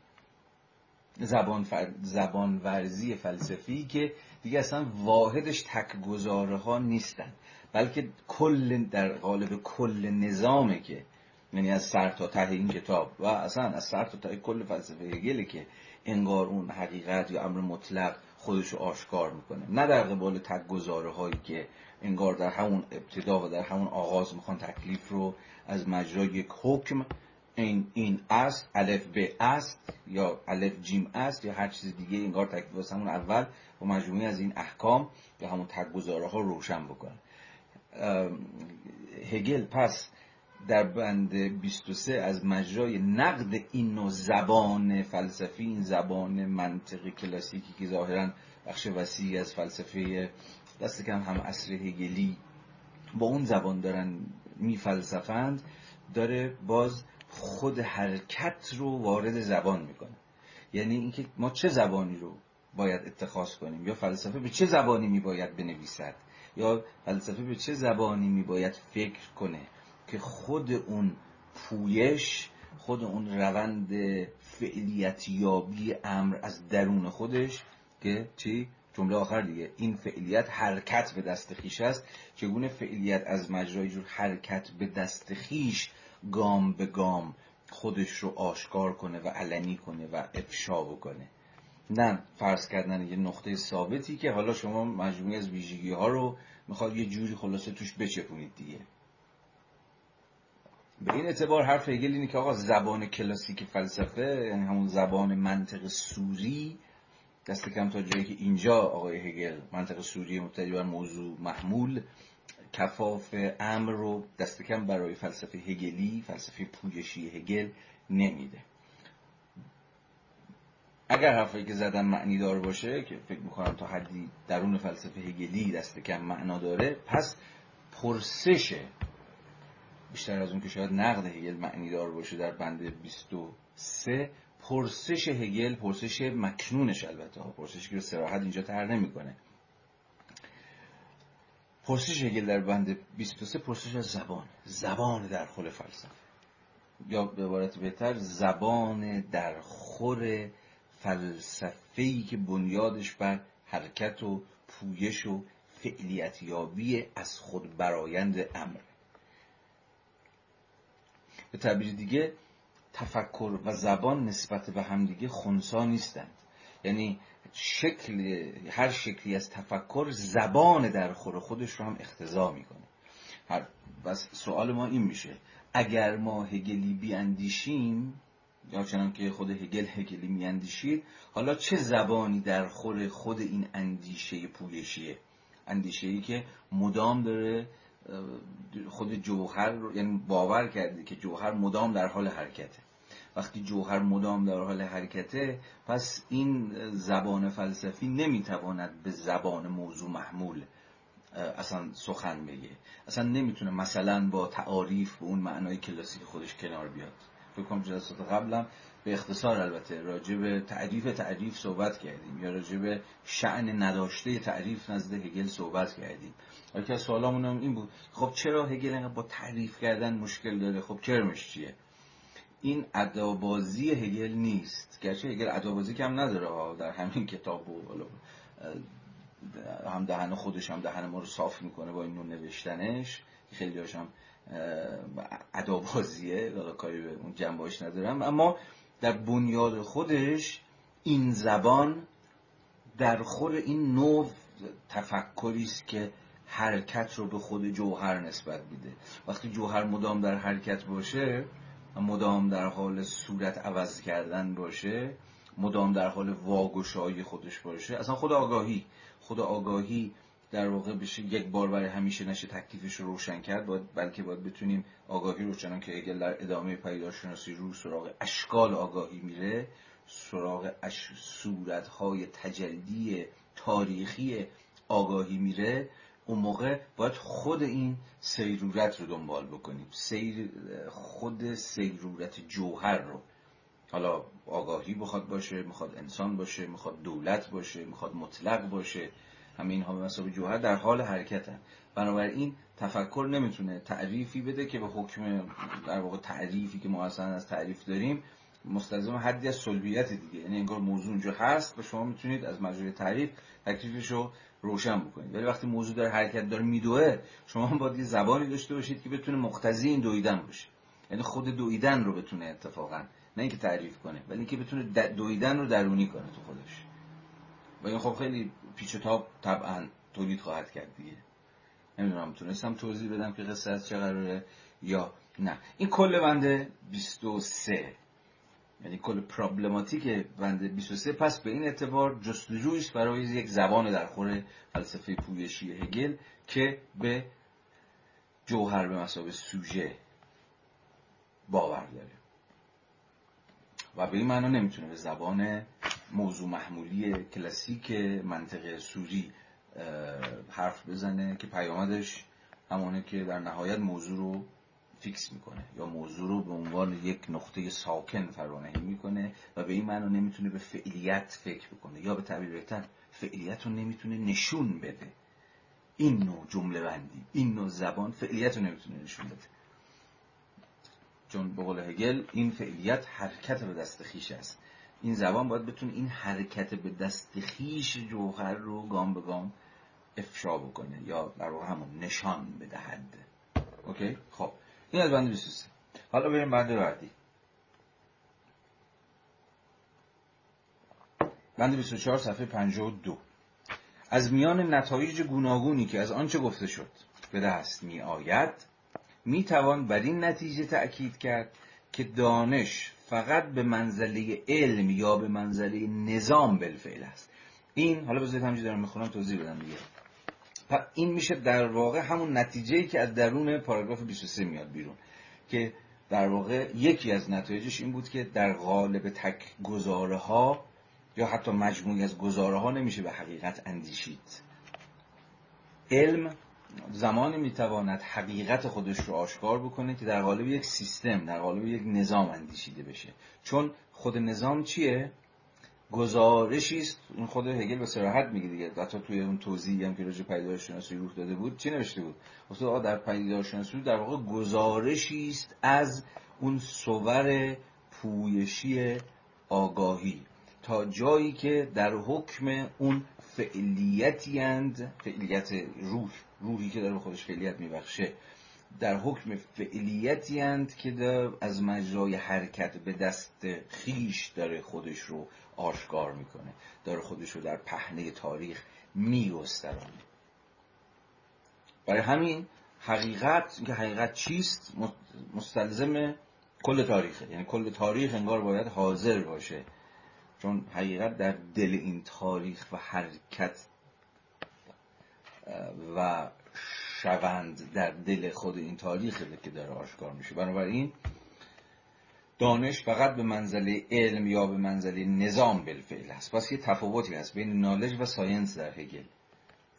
زبان, زبان ورزی فلسفی که دیگه اصلا واحدش تک گزاره ها نیستن. بلکه کل در قالب کل نظامه که یعنی از سر تا ته این کتاب. و اصلا از سر تا ته کل فلسفه هگل که انگار اون حقیقت یا امر مطلق خودش آشکار می‌کنه. نه در قبال تک هایی که انگار در همون ابتدا و در همون آغاز می‌خوان تکلیف رو از مجرای یک حکم این این است الف به است یا الف جیم است یا هر چیز دیگه انگار تکلیف از همون اول با مجموعی از این احکام یا همون تک ها روشن بکنه. هگل پس در بند 23 از مجرای نقد این نوع زبان فلسفی این زبان منطقی کلاسیکی که ظاهرا بخش وسیعی از فلسفه دست کم هم اصر هگلی با اون زبان دارن میفلسفند داره باز خود حرکت رو وارد زبان می‌کنه. یعنی اینکه ما چه زبانی رو باید اتخاذ کنیم؟ یا فلسفه به چه زبانی میباید بنویسد؟ یا فلسفه به چه زبانی میباید فکر کنه؟ که خود اون پویش خود اون روند فعلیتیابی امر از درون خودش که چی؟ جمله آخر دیگه. این فعلیت حرکت به دست خیش است. چگونه فعلیت از مجرای جور حرکت به دست خیش گام به گام خودش رو آشکار کنه و علنی کنه و افشا بکنه؟ نه فرض کردن یه نقطه ثابتی که حالا شما مجموعی از ویژگی ها رو می‌خواد یه جوری خلاصه توش بچپونید دیگه. به این اعتبار حرف هگل اینه که آقا زبان کلاسیک فلسفه یعنی همون زبان منطق سوری دست کم تا جایی که اینجا آقای هگل منطق سوری مبتنی بر موضوع محمول کفاف امر رو دست کم برای فلسفه هگلی فلسفه پویشی هگل نمیده. اگر حرفی که زدن معنی دار باشه که فکر می‌کنم تا حدی درون فلسفه هگلی دست کم معنا داره پس پرسش بیشتر از اون که شاید نقد هگل معنی دار باشه در بند 23 پرسش هگل پرسش مکنونش البته پرسشی که سراحت اینجا تر نمی‌کنه. پرسش هگل در بند 23 پرسش از زبان. زبان در خور فلسفه. یا به عبارت بهتر زبان در خور فلسفه‌ای که بنیادش بر حرکت و پویش و فعلیتیابی از خود برایند امر. به تعبیر دیگه تفکر و زبان نسبت به همدیگه خونسا نیستند. یعنی شکل هر شکلی از تفکر زبان در خور خودش رو هم اختضا می‌کنه. هر بس سوال ما این میشه اگر ما هگلی بیاندیشیم یا چنان که خود هگل هگلی میاندیشید حالا چه زبانی در خور خود این اندیشه پویشیه؟ اندیشه ای که مدام داره خود جوهر رو یعنی باور کرده که جوهر مدام در حال حرکته. وقتی جوهر مدام در حال حرکته پس این زبان فلسفی نمی‌تواند به زبان موضوع محمول اصلا سخن بگه. اصلا نمی‌تونه مثلا با تعاریف به اون معنای کلاسیک خودش کنار بیاد. فکر کنم جلسات قبلم به اختصار البته راجع به تعریف تعریف صحبت کردیم یا راجع به شعن نداشته تعریف نزد هگل صحبت کردیم. یکی از سوالامون هم این بود خب چرا هگل با تعریف کردن مشکل داره؟ خب کرمش چیه؟ این ادابازی هگل نیست. گرچه هگل ادابازی کم نداره در همین کتاب و هم دهن خودش هم دهن ما رو صاف می‌کنه با این نوع نوشتنش. خیلی هاشم ادابازیه کاری به اون جنباش ندارم. اما در بنیاد خودش این زبان در خور این نوع تفکری است که حرکت رو به خود جوهر نسبت میده. وقتی جوهر مدام در حرکت باشه مدام در حال صورت عوض کردن باشه مدام در حال واگشایی خودش باشه اصلا خود آگاهی خود آگاهی در واقع بشه یک بار برای همیشه نشه تکلیفش رو روشن کرد باید بلکه باید بتونیم آگاهی رو چنان که اگر در ادامه پیداشناسی رو سراغ اشکال آگاهی میره سراغ اش... صورتهای تجلی تاریخی آگاهی میره اون موقع باید خود این سیرورت رو دنبال بکنیم. سیر خود سیرورت جوهر رو. حالا آگاهی بخواد باشه می‌خواد انسان باشه می‌خواد دولت باشه می‌خواد مطلق باشه. همه اینها به مسابقه جوهر در حال حرکتن. بنابراین تفکر نمی‌تونه تعریفی بده که به حکم در واقع تعریفی که ما اصلا از تعریف داریم مستلزم حدی از سلبیت دیگه. یعنی انگار موضوع اونجا هست و شما می‌تونید از مجرای تعریف تکلیفش رو روشن بکنید. ولی وقتی موضوع داره حرکت داره میدوه شما باید یه زبانی داشته باشید که بتونه مقتضی این دویدن باشه. یعنی خود دویدن رو بتونه اتفاقا نه اینکه تعریف کنه ولی اینکه بتونه دویدن رو درونی کنه تو خودش. و این خب خیلی پیچ و تاب طبعا تولید خواهد کرد دیگه. نمی‌دونم تونستم توضیح بدم که قصه از چه قراره یا نه. این کل بنده 23 یعنی کل پرابلماتیک بند 23 پس به این اعتبار جستجویش برای یک زبان در خور فلسفه پویشی هگل که به جوهر به مسابه سوژه باور داره. و به این معنا نمی‌تونه به زبان موضوع محمولی کلاسیک منطق سوری حرف بزنه که پیامدش همونه که در نهایت موضوع رو فیکس می‌کنه یا موضوع رو به عنوان یک نقطه ساکن فرانهی می‌کنه و به این معنا نمی‌تونه به فعلیت فکر بکنه یا به تعبیر بهتر فعلیت رو نمی‌تونه نشون بده. این نوع جمله بندی این نوع زبان فعلیت رو نمی‌تونه نشون بده. چون به قول هگل این فعلیت حرکت به دست خیش است. این زبان باید بتونه این حرکت به دست خیش جوهر رو گام به گام افشا بکنه یا در همون نشان بدهد. اوکی؟ خب این از بند 23 حالا بریم بند بعدی. بند 24 صفحه 52 از میان نتایج گوناگونی که از آنچه گفته شد به دست می آید می توان بر این نتیجه تأکید کرد که دانش فقط به منزله علم یا به منزله نظام بالفعل است. این حالا بذارید همینجوری دارم می‌خونم توضیح بدم دیگه. این میشه در واقع همون نتیجه که از درون پاراگراف 23 میاد بیرون که در واقع یکی از نتایجش این بود که در قالب تک گزاره ها یا حتی مجموعی از گزاره ها نمیشه به حقیقت اندیشید. علم زمانی می‌تواند حقیقت خودش رو آشکار بکنه که در قالب یک سیستم در قالب یک نظام اندیشیده بشه. چون خود نظام چیه؟ گزارشی است. اون خود هگل به صراحت میگه دیگه. حتی توی اون توضیحی هم که راجع شناسی روح داده بود چی نوشته بود؟ گفته در پیدایش شناسی در واقع گزارشی است از اون صور پویشی آگاهی تا جایی که در حکم اون فعلیتی اند فعلیت روح روحی که داره خودش فعلیت میبخشه. در حکم فعلیتی اند که از مجرای حرکت به دست خیش داره خودش رو آشکار می‌کنه. داره خودش رو در پهنه تاریخ میگسترانه برای همین حقیقت اینکه حقیقت چیست مستلزم کل تاریخه. یعنی کل تاریخ انگار باید حاضر باشه. چون حقیقت در دل این تاریخ و حرکت و شوند در دل خود این تاریخ که داره آشکار میشه. بنابراین دانش فقط به منزله علم یا به منزله نظام بالفعل هست. پس یه تفاوتی هست بین knowledge و science در هگل.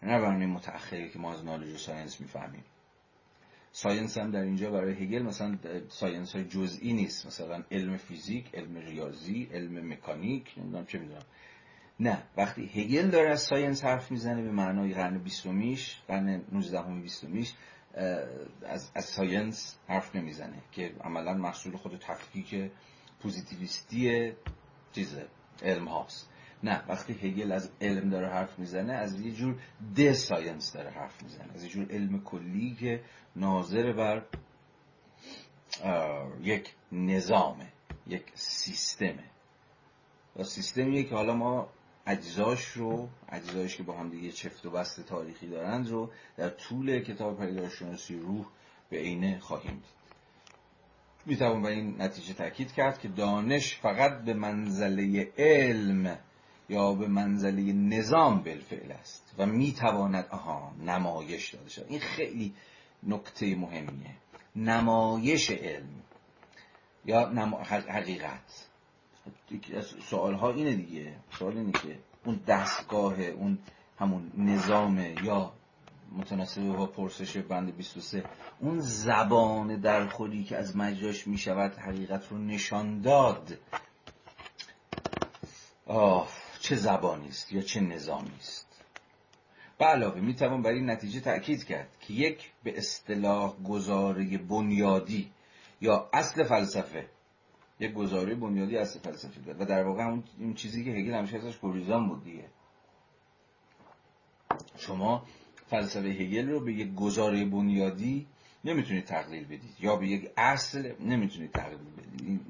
نه برای متأخری که ما از knowledge و science می‌فهمیم. science هم در اینجا برای هگل مثلا science های جزئی نیست. مثلا علم فیزیک علم ریاضی علم مکانیک نمی‌دونم چه می‌دونم. نه وقتی هگل داره از science حرف می‌زنه به معنای قرن بیستمیش قرن 19 بیستمیش از, از science حرف نمی‌زنه که عملا محصول خود تفکیک پوزیتیویستی چیز علم هاست. نه وقتی هگل از علم داره حرف می‌زنه از یه جور the science داره حرف می‌زنه از یه جور علم کلی که ناظر بر یک نظامه یک سیستمه. و سیستمیه که حالا ما اجزاش رو اجزایش که با هم دیگه چفت و بست تاریخی دارند رو در طول کتاب پیداشناسی روح به عینه خواهیم دید. می‌توان به این نتیجه تاکید کرد که دانش فقط به منزله علم یا به منزله نظام بالفعل است و می‌تواند آها نمایش داده شد این خیلی نکته مهمیه. نمایش علم یا حقیقت. سوال ها اینه دیگه. سوال اینه که اون دستگاه اون همون نظام یا متناسب با پرسش بند 23 اون زبان در خودی که از مجراش می شود حقیقت رو نشان داد. آه. چه زبانی است یا چه نظامی است. به علاوه می توان بر این نتیجه تأکید کرد که یک به اصطلاح گزاره بنیادی یا اصل فلسفه یک گزاره بنیادی اصل فلسفه داد و در واقع اون این چیزی که هگل همیشه ازش گریزان بود دیگه. شما فلسفه هگل رو به یک گزاره بنیادی نمی‌تونید تقلیل بدید یا به یک اصل نمی‌تونید تقلیل بدید.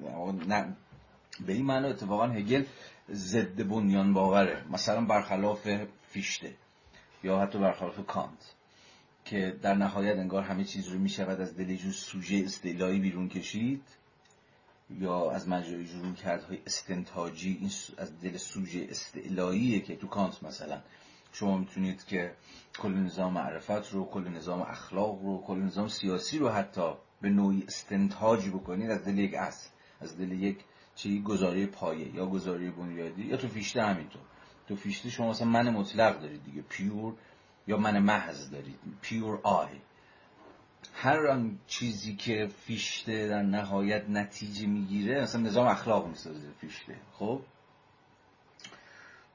به این معنی اتفاقا هگل ضد بنیان باوره. مثلا برخلاف فیشته یا حتی برخلاف کانت که در نهایت انگار همه چیز رو می‌شود از دل جور سوژه استعلایی بیرون کشید یا از مجرای جرون کردهای استنتاجی از دل سوژه استعلاییه که تو کانت مثلا شما می‌تونید که کل نظام معرفت رو کل نظام اخلاق رو کل نظام سیاسی رو حتی به نوعی استنتاج بکنید از دل یک اصل از دل یک چی گزاره پایه یا گزاره بنیادی یا تو فیشته همینطور. تو فیشته شما مثلا من مطلق دارید دیگه پیور یا من محض دارید پیور آی. هر آن چیزی که فیشته در نهایت نتیجه می‌گیره مثلا نظام اخلاق می‌سازه فیشته خب؟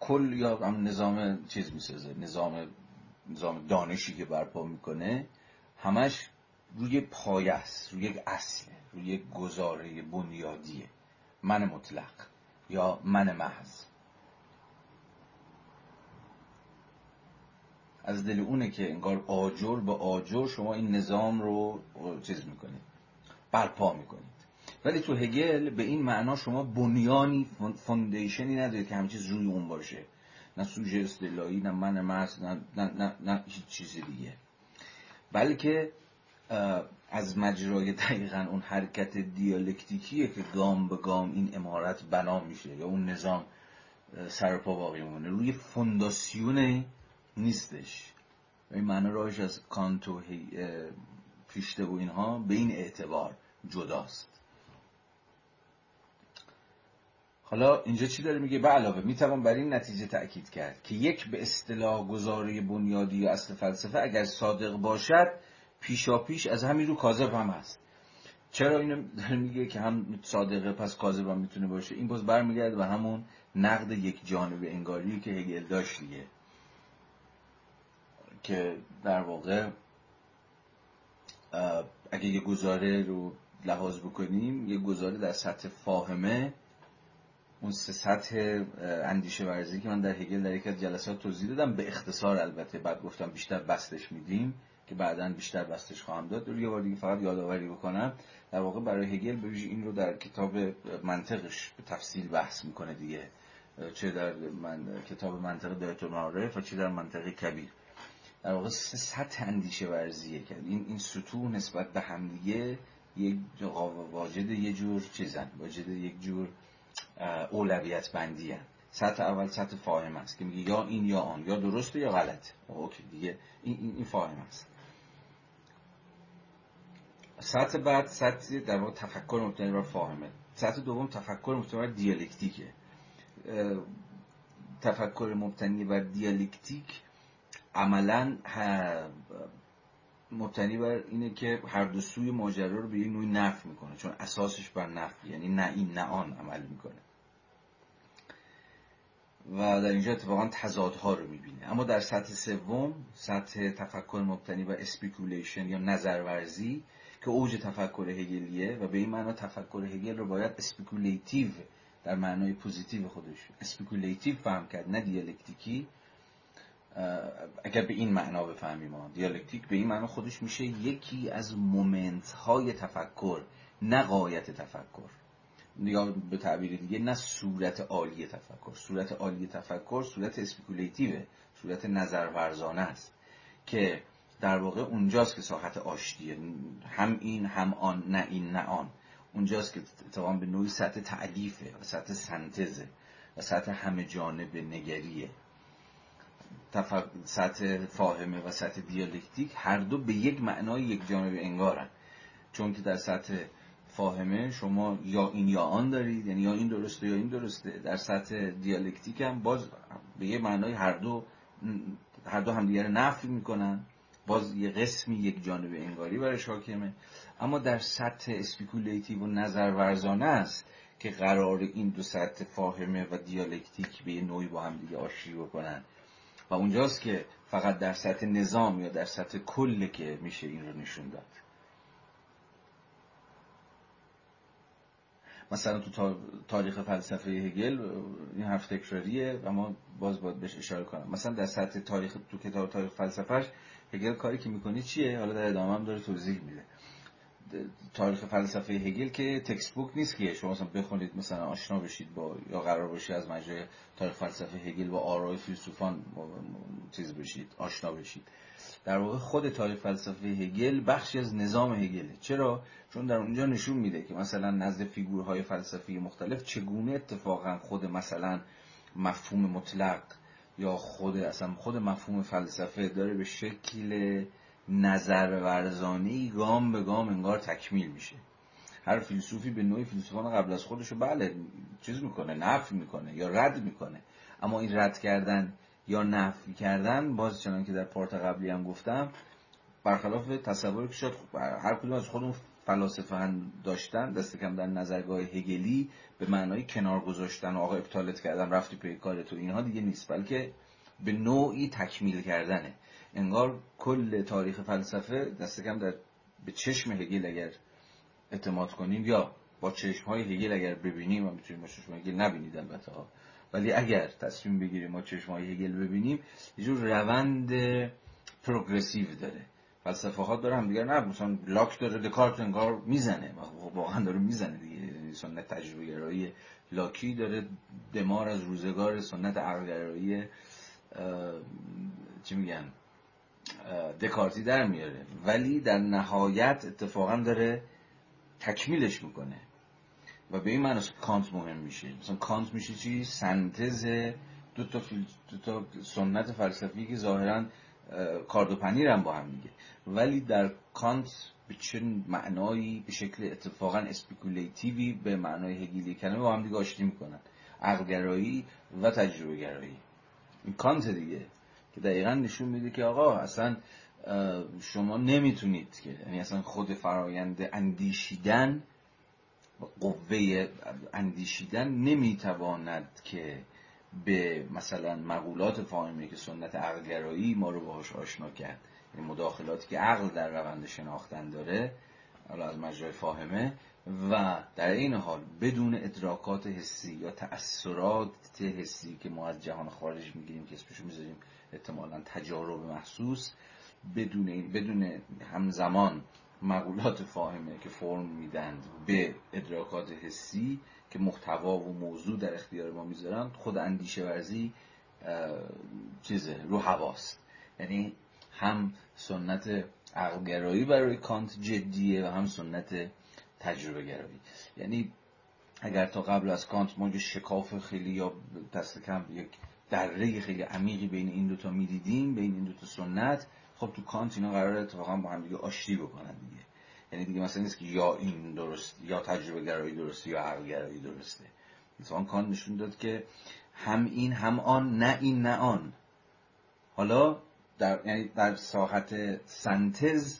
کل یا هم نظام چیز می‌سازه نظام نظام دانشی که برپا می‌کنه همش روی پایه است روی یک اصله روی یک گزاره بنیادیه. من مطلق یا من محض. از دل اونه که انگار آجر به آجر شما این نظام رو چیز می‌کنید برپا می‌کنید. ولی تو هگل به این معنا شما بنیانی فوندیشنی ندارید که همه چیز روی اون باشه. نه سوژه اصطلاحی نه من مرز نه, نه, نه, نه هیچ چیز دیگه. بلکه از مجرای دقیقا اون حرکت دیالکتیکیه که گام به گام این امارت بنا میشه یا اون نظام سرپا باقی مونه روی فونداسیون نیستش. این معنی راهش از کانت و پیشته و اینها به این اعتبار جداست. حالا اینجا چی داره میگه؟ به علاوه می‌توان بر این نتیجه تأکید کرد که یک به اصطلاح گذاری بنیادی یا اصل فلسفه اگر صادق باشد پیشا پیش از همین رو کاذب هم هست. چرا اینو میگه که هم صادقه پس کاذب هم می‌تونه باشه؟ این باز برمیگرده به همون نقد یک جانب انگاری که هگل داشت دیگه. که در واقع اگه یه گزاره رو لحاظ بکنیم یه گزاره در سطح فاهمه اون سه سطح اندیشه ورزی که من در هگل در یک از جلسات توضیح دادم به اختصار البته بعد گفتم بیشتر بستش میدیم. که بعدا بیشتر بستش خواهم داد. رو یه بار دیگه فقط یادآوری بکنم در واقع برای هگل به این رو در کتاب منطقش به تفصیل بحث می‌کنه دیگه چه در من... کتاب منطق دایت معارف و چه در منطق کبیر. در واقع سه سطح اندیشه ورزیه که این این سطوح نسبت به همدیگه یک واجد یه جور چیزن واجد یک جور اولویت بندی هن. سطح اول سطح فاهم است که میگه یا این یا آن یا درسته یا غلط اوکی دیگه این این, این فاهم است. سطح بعد سطح در واقع تفکر مبتنی بر فاهمه. سطح دوم تفکر مبتنی بر دیالکتیکه. تفکر مبتنی بر دیالکتیک عملا مبتنی بر اینه که هر دو سوی ماجرا رو به یه نوعی نفی می‌کنه چون اساسش بر نفی یعنی نه این نه آن عمل می‌کنه. و در اینجا اتفاقا تضادها رو می‌بینه. اما در سطح سوم سطح تفکر مبتنی بر speculation یا نظرورزی که اوج تفکر هگلیه و به این معنا تفکر هگل رو باید speculative در معنای positive خودش speculative فهم کرد نه دیالکتیکی. اگر به این معنا بفهمیم ما دیالکتیک به این معنا خودش میشه یکی از moment های تفکر نه غایت تفکر. یا به تعبیر دیگه نه صورت عالی تفکر. صورت عالی تفکر صورت speculative ه صورت نظرورزانه است که در واقع اونجاست که ساحت آشتیه هم این هم آن نه این نه آن. اونجاست که اتفاقا به نوعی سطح تعلیفه و سطح سنتزه و سطح همه جانب نگریه. سطح فاهمه و سطح دیالکتیک هر دو به یک معنای یک جانب انگارن. چون که در سطح فاهمه شما یا این یا آن دارید یعنی یا این درسته یا این درسته. در سطح دیالکتیک هم باز به یه معنای هر دو هر دو همدیگر نفی می‌کنن. باز یه قسمی یک جانب انگاری برای حاکمه اما در سطح speculative و نظر ورزانه است که قرار این دو سطح فاهمه و دیالکتیک به نوعی با هم دیگه آشتی بکنن. و اونجاست که فقط در سطح نظام یا در سطح کل که میشه این رو نشون داد. مثلا تو تاریخ فلسفه هگل این حرف تکراریه و ما باز باید بهش اشاره کنم. مثلا در سطح تاریخ تو کتاب تاریخ فلسفهش هگل کاری که می‌کنه چیه؟ حالا در ادامه هم داره توضیح میده. تاریخ فلسفه هگل که تکست بوک نیست که شما مثلا بخونید مثلا آشنا بشید با یا قرار باشید از مجرای تاریخ فلسفه هگل و آرای فیلسوفان چیز بشید آشنا بشید. در واقع خود تاریخ فلسفه هگل بخشی از نظام هگله. چرا؟ چون در اونجا نشون میده که مثلا نزد فیگورهای فلسفی مختلف چگونه اتفاقا خود مثلا مفهوم مطلق یا خود اصلا خود مفهوم فلسفه داره به شکل نظر ورزانی گام به گام انگار تکمیل میشه. هر فیلسوفی به نوعی فیلسوفان قبل از خودشو بله چیز می‌کنه نفی می‌کنه یا رد می‌کنه. اما این رد کردن یا نفی کردن باز چنان که در پارت قبلی هم گفتم برخلاف تصوری که شاید هر کدوم از خودمون فلاسفه داشتن دست کم در نظرگاه هگلی به معنای کنار گذاشتن و آقا ابطالت کردن رفتی پی کارت و اینها دیگه نیست بلکه به نوعی تکمیل کردنه. انگار کل تاریخ فلسفه دست کم در به چشم هگل اگر اعتماد کنیم یا با چشم های هگل اگر ببینیم و می‌تونیم با چشم هگل نبینید البته ولی اگر تصمیم بگیریم ما چشم های هگل ببینیم یه جور روند پروگرسیو داره. فلسفه ها داره هم نه مثلا لاک داره دکارت انگار می‌زنه. واقعا داره می‌زنه دیگه. سنت تجربه گرایی لاکی داره دمار از روزگار سنت عقلگرایی چی میگن دکارتی در میاره. ولی در نهایت اتفاقا داره تکمیلش می‌کنه. و به این معنی کانت مهم میشه. مثلا کانت میشه چی؟ سنتز دو تا, دو تا سنت فلسفی که ظاهرا کارد و پنیر هم با هم دیگه. ولی در کانت به چه معنایی به شکل اتفاقا speculative ی به معنای هگلی کلمه با هم دیگه آشتی می‌کنن. عقلگرایی و تجربه گرایی این کانت دیگه که دقیقا نشون میده که آقا اصلا شما نمی‌تونید که یعنی اصلا خود فرایند اندیشیدن قوه اندیشیدن نمی‌تواند که به مثلا مقولات فاهمه که سنت عقلگرایی ما رو باهاش آشنا کرد. یعنی مداخلاتی که عقل در روند شناختن داره حالا از مجرای فاهمه و در این حال بدون ادراکات حسی یا تأثیرات حسی که ما از جهان خارج می‌گیریم که اسمشو می‌ذاریم احتمالا تجارب محسوس بدون بدون همزمان مقولات فاهمه که فرم میدند به ادراکات حسی که محتوا و موضوع در اختیار ما می‌ذارن خود اندیشه ورزی چیزه رو هواست یعنی هم سنت عقلگرایی برای کانت جدیه و هم سنت تجربه گرایی یعنی اگر تا قبل از کانت ما یه شکاف خیلی یا دست کم یک دره خیلی عمیقی بین این دوتا می‌دیدیم بین این دوتا سنت خب تو کانت اینا قرار اتفاقا با هم دیگه آشتی بکنن دیگه. یعنی دیگه مثلا نیست که یا این درست یا تجربه گرایی درسته یا عقل گرایی درسته. مثلا کانت نشون داد که هم این هم آن نه این نه آن. حالا در یعنی در ساحت سنتز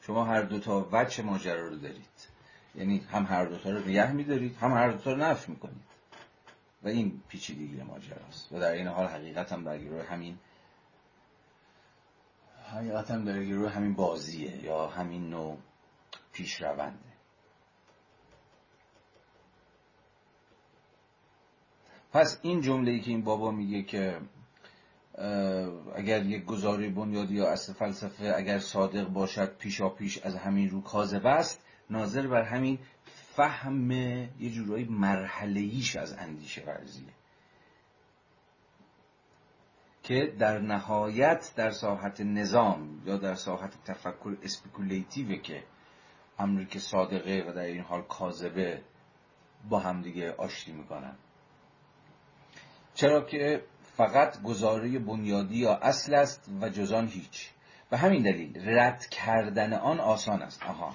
شما هر دوتا وجه ماجرا رو دارید. یعنی هم هر دوتا رو نگه میدارید هم هر دوتا رو نفی می‌کنید. و این پیچیدگی ماجراست. و در این حال حقیقت هم در همین حقیقت هم در همین بازیه یا همین نوع پیش رونده پس این جمله ای که این بابا میگه که اگر یک گزاری بنیادی یا اصل فلسفه اگر صادق باشد پیشا پیش از همین رو کاذب است ناظر بر همین فهم یه جورایی مرحلهیش از اندیشه ورزیه. که در نهایت در ساحت نظام یا در ساحت تفکر اسپیکولیتیوه که امری که صادقه و در این حال کاذبه با همدیگه آشتی می‌کنن. چرا که فقط گزاره بنیادی یا اصل است و جزان هیچ. به همین دلیل رد کردن آن آسان است. آها.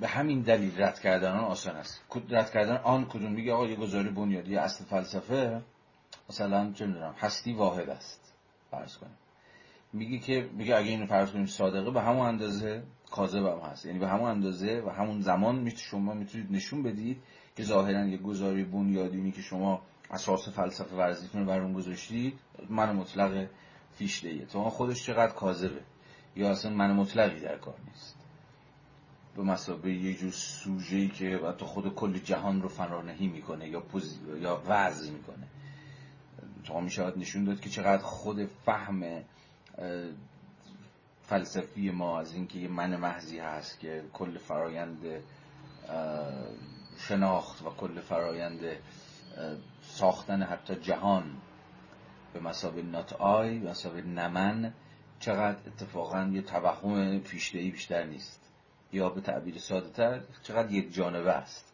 به همین دلیل رد کردن آن آسان است. رد کردن آن کدوم؟ میگه آقا یه گزاره بنیادی اصل فلسفه مثلا چه می‌دونم هستی واحد است. فرض کنیم میگه که میگه اگه اینو فرض کنیم صادقه به همون اندازه کاذب هم هست. یعنی به همون اندازه و همون زمان می‌تونید شما می‌تونید نشون بدید که ظاهرا یه گزاری بنیادینی که شما اساس فلسفه ورزیتون رو بر اون گذاشتید من مطلق فیشته تو خودش چقدر کاذبه؟ یا اصلا من مطلقی در کار نیست؟ به مسابقه یه جور سوژه‌ای که تو خود کل جهان رو فرانهی می‌کنه یا پوز... یا وضع می‌کنه. تا می شود نشون داد که چقدر خود فهم فلسفی ما از اینکه یه من محضی هست که کل فرایند شناخت و کل فرایند ساختن حتی جهان به مسابقه نات آی به مسابقه نمن چقدر اتفاقا یه توهم پیشتهی بیشتر نیست. یا به تعبیر ساده تر چقدر یک جانبه است.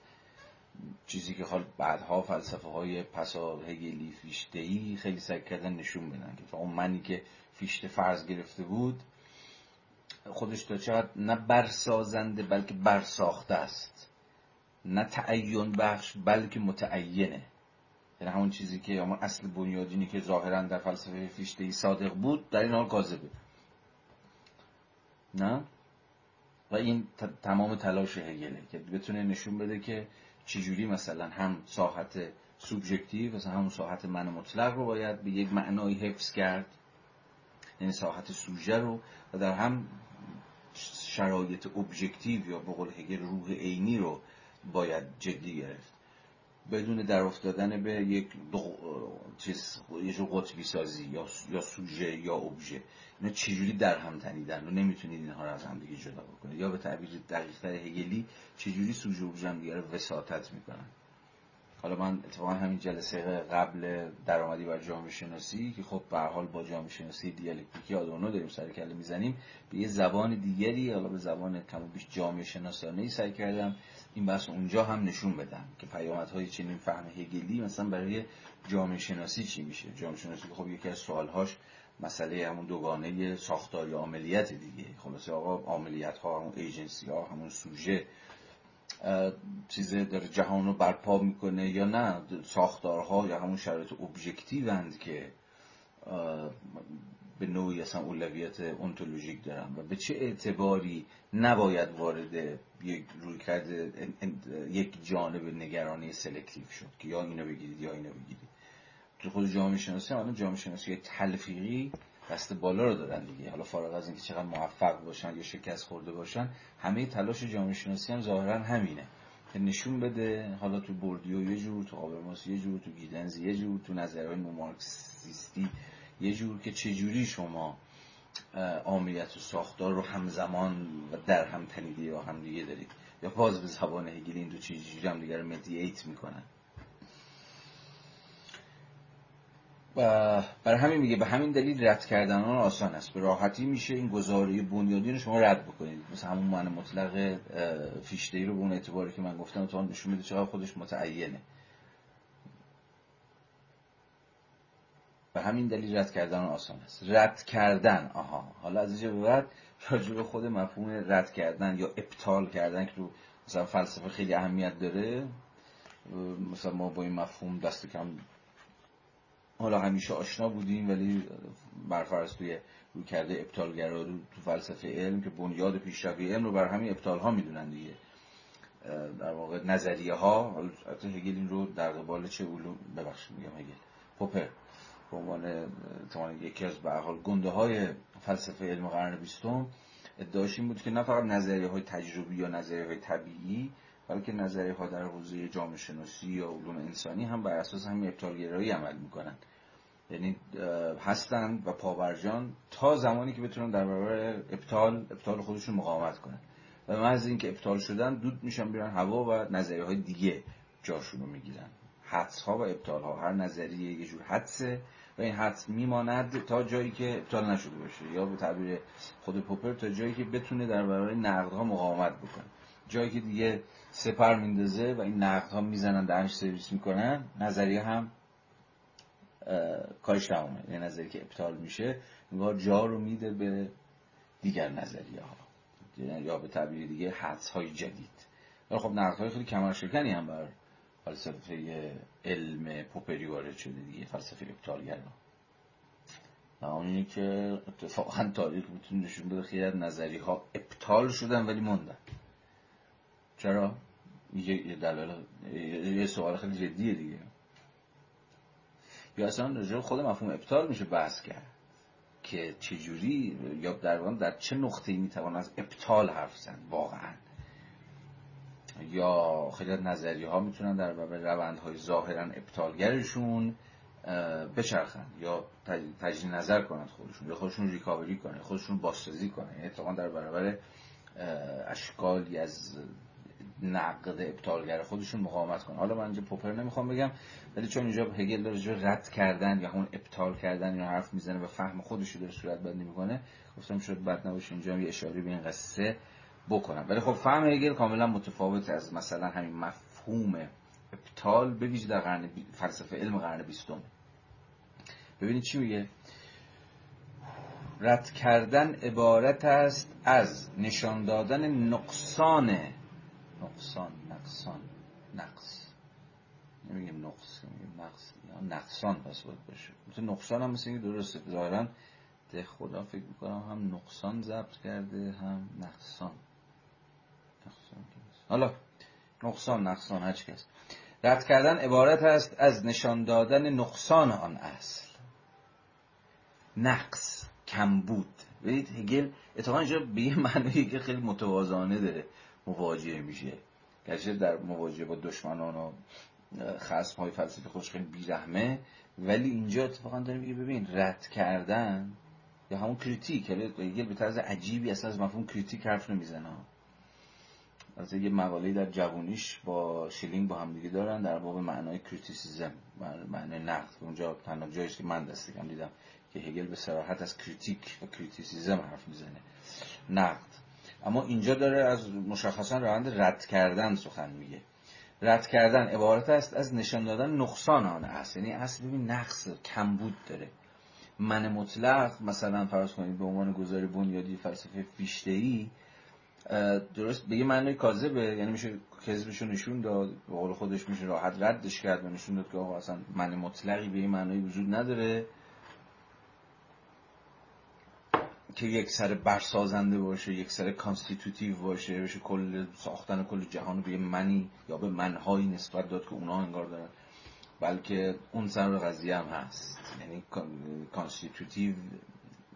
چیزی که حال بعدها فلسفه های پسا هگلی فیشته خیلی سعی کردن نشون بدن که اون منی که فیشته فرض گرفته بود خودش تا چقدر نه برسازنده بلکه برساخته است. نه تعین بخش بلکه متعینه. یعنی همون چیزی که همون اصل بنیادینی که ظاهرا در فلسفه فیشته صادق بود در این حال کاذبه. نه؟ و این تمام تلاش هگله که بتونه نشون بده که چجوری مثلا هم ساحت سوبژکتیو مثلا همون ساحت من مطلق رو باید به یک معنای حفظ کرد. یعنی ساحت سوژه رو و در هم شرایط ابژکتیو یا به قول هگل روح عینی رو باید جدی گرفت. بدون در افتادن به یک چیز یه جور قطبی سازی یا یا سوژه یا ابژه. اینا چجوری در هم تنیدن؟ و نمی‌تونید اینها رو از هم دیگه جدا بکنید. یا به تعبیر دقیق هگلی چجوری سوژه ابژه هم دیگه رو وساطت می‌کنن؟ حالا من اتفاقا همین جلسه قبل درآمدی بر جامعه شناسی که خب به حال با جامعه شناسی دیالکتیکی آدورنو داریم سر کله می‌زنیم به یه زبان دیگری حالا به زبان کم بیش جامعه شناسانه ای سعی کردم این بحث اونجا هم نشون بدم که پیامدهای چنین فهم هگلی مثلا برای جامعه شناسی چی میشه؟ جامعه شناسی خب یکی از سوالهاش مسئله همون دوگانه ساختاری عملیت دیگه. خلاصه آقا عملیات ها همون ایجنسی ها همون سوژه چیزه داره جهان رو برپا می‌کنه یا نه؟ ساختارها یا همون شرایط ابژکتیو که به نوعی اصلا اولویت انتولوژیک دارن و به چه اعتباری نباید وارد یک روی کرده یک جانب نگرانه selective شد که یا اینو بگیرید یا اینو بگیرید. تو خود جامعه شناسی الان جامعه شناسی تلفیقی دست بالا رو دارن دیگه. حالا فارغ از اینکه چقدر موفق باشن یا شکست خورده باشن همه تلاش جامعه شناسی هم ظاهرا همینه. که نشون بده حالا تو بوردیو یه جور تو هابرماس یه جور تو گیدنز یه جور تو نظرهای مارکسیستی یه جور که چجوری شما عاملیت و ساختار رو همزمان و در هم تنیده یا هم دیگه دارید. یا باز به زبان هگلی این دو چیزی هم دیگه رو مدییت می‌کنن و برای همین میگه به همین دلیل رد کردن آن آسان است. به راحتی میشه این گزاره بنیادی رو شما رد بکنید. مثل همون معنی مطلق فیشته رو به اون اعتباری که من گفتم تو نشون میده چقدر خودش متعینه. به همین دلیل رد کردن آسان است. رد کردن آها. حالا از اینجا به بعد راجع خود مفهوم رد کردن یا ابطال کردن که رو مثلا فلسفه خیلی اهمیت داره مثلا ما با این مفهوم دست کم حالا همیشه آشنا بودیم ولی برفرض توی روی کرده رو تو فلسفه علم که بنیاد پیشروی علم رو بر همین ابطال ها می‌دونن دیگه. در واقع نظریه ها حتی هگل این رو در قبال چه علوم ببخشید میگم هگل پوپر به عنوان یکی از به حال گنده های فلسفه علم قرن بیستم ادعاش این بود که نه فقط نظریه های تجربی یا نظریه های طبیعی بلکه نظریه ها در حوزه جامعه شناسی یا علوم انسانی هم بر اساس همین ابطالگرایی عمل می‌کنن. یعنی هستن و پاورجان تا زمانی که بتونن در برابر ابطال ابطال خودشون مقاومت کنن. و محض اینکه ابطال شدن دود میشن بیرن هوا و نظریه های دیگه جاشون رو می‌گیرن. حدس ها و ابطال ها هر نظریه یه جور حدسه و این حدس میماند تا جایی که ابطال نشده باشه یا به تعبیر خود پوپر تا جایی که بتونه در برابر نقدها مقاومت بکنه. جایی که دیگه سپر میندازه و این نقدها می‌زنن درش سرویس می‌کنن نظریه هم کارش تمومه یه نظری که ابطال میشه انگار جا رو میده به دیگر نظریه ها یا به تعبیر دیگه حدس های جدید. ولی خب نقد های خیلی کمر شکنی هم بر فلسفه علم پوپری وارد شده دیگه فلسفه ابطالگرا. اونی که اتفاقا تاریخ می‌تونه نشون بده خیلی از نظری ها ابطال شدن ولی موندن. چرا؟ یه دلال یه سوال خیلی جدیه دیگه. یا اصلا راجع خود مفهوم ابطال میشه بحث کرد که چجوری یا در در چه نقطه‌ای می‌توان از ابطال حرف زد واقعا؟ یا خیلی نظریه ها می‌تونن در روندهای ظاهرا ابطالگرشون بچرخن یا تجدید نظر کنند خودشون یا خودشون ریکاوری کنن خودشون بازسازی کنن. یعنی در برابر اشکالی از نقد ابطالگر خودشون مقاومت کنن. حالا من اینجا پوپر نمی‌خوام بگم ولی چون اینجا هگل داره رد کردن یا همون ابطال کردن یا حرف می‌زنه و فهم خودش رو داره صورت بندی می‌کنه گفتم شد بد نباشه اینجا یه اشاره به این قصه بکنم. ولی خب فهم هگل کاملا متفاوت از مثلا همین مفهوم ابطال به ویژه در قرن فلسفه علم قرن بیستم. ببینید چی میگه؟ رد کردن عبارت است از نشان دادن نقصان نقصان نقصان نقص. نمیگیم نقص میگیم نقص. نقصان پس باید باشه. مثل نقصان هم مثل اینکه درسته. ظاهرا ده خدا فکر می‌کنم هم نقصان ضبط کرده هم نقصان. نقصان حالا نقصان نقصان هچ کس رد کردن عبارت است از نشان دادن نقصان آن اصل. نقص کمبود. ببینید هگل اتفاقا اینجا به یه معنی که خیلی متواضعانه داره. مواجه میشه. گرچه در مواجهه با دشمنان و خصم های فلسفی خودش خیلی بیرحمه ولی اینجا اتفاقا داره میگه ببین رد کردن یا همون critique یه به طرز عجیبی اصلا از مفهوم critique حرف نمی‌زنه. از یه مقاله در جوونیش با شلینگ با هم دیگه دارن در باب معنای criticism معنای نقد. اونجا تنها جاییست که من دست کم دیدم که هگل به صراحت از critique و criticism حرف می‌زنه. نقد. اما اینجا داره از مشخصا روند رد کردن سخن میگه. رد کردن عبارت است از نشان دادن نقصان آن است. یعنی اصل ببین نقص کمبود داره. من مطلق مثلا فرض کنید به عنوان گزاره بنیادی فلسفه فیشته ای درست به یه معنی کاذبه. یعنی میشه کذبشو نشون داد به قول خودش میشه راحت ردش کرد و نشون داد که آقا اصلا من مطلقی به این معنی وجود نداره. که یک سر برسازنده باشه یک سر constitutive باشه بشه کل ساختن کل جهان به منی یا به منهایی نسبت داد که اونا انگار دارن. بلکه اون سر قضیه هم هست. یعنی constitutive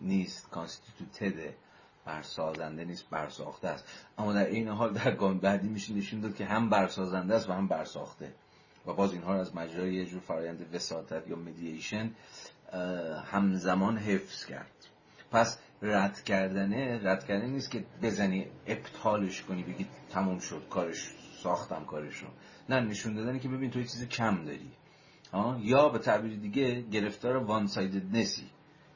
نیست constituted ه برسازنده نیست برساخته است. اما در این حال در گام بعدی میشه نشون داد که هم برسازنده است و هم برساخته. و باز اینها رو از مجرای یه جور فرایند وساطت یا mediation همزمان حفظ کرد. پس رد کردنه رد کردن نیست که بزنی ابطالش کنی بگی تموم شد کارش ساختم کارش رو نه نشون دادنه که ببین تو یه چیز کم داری. یا به تعبیر دیگه گرفتار وان نسی.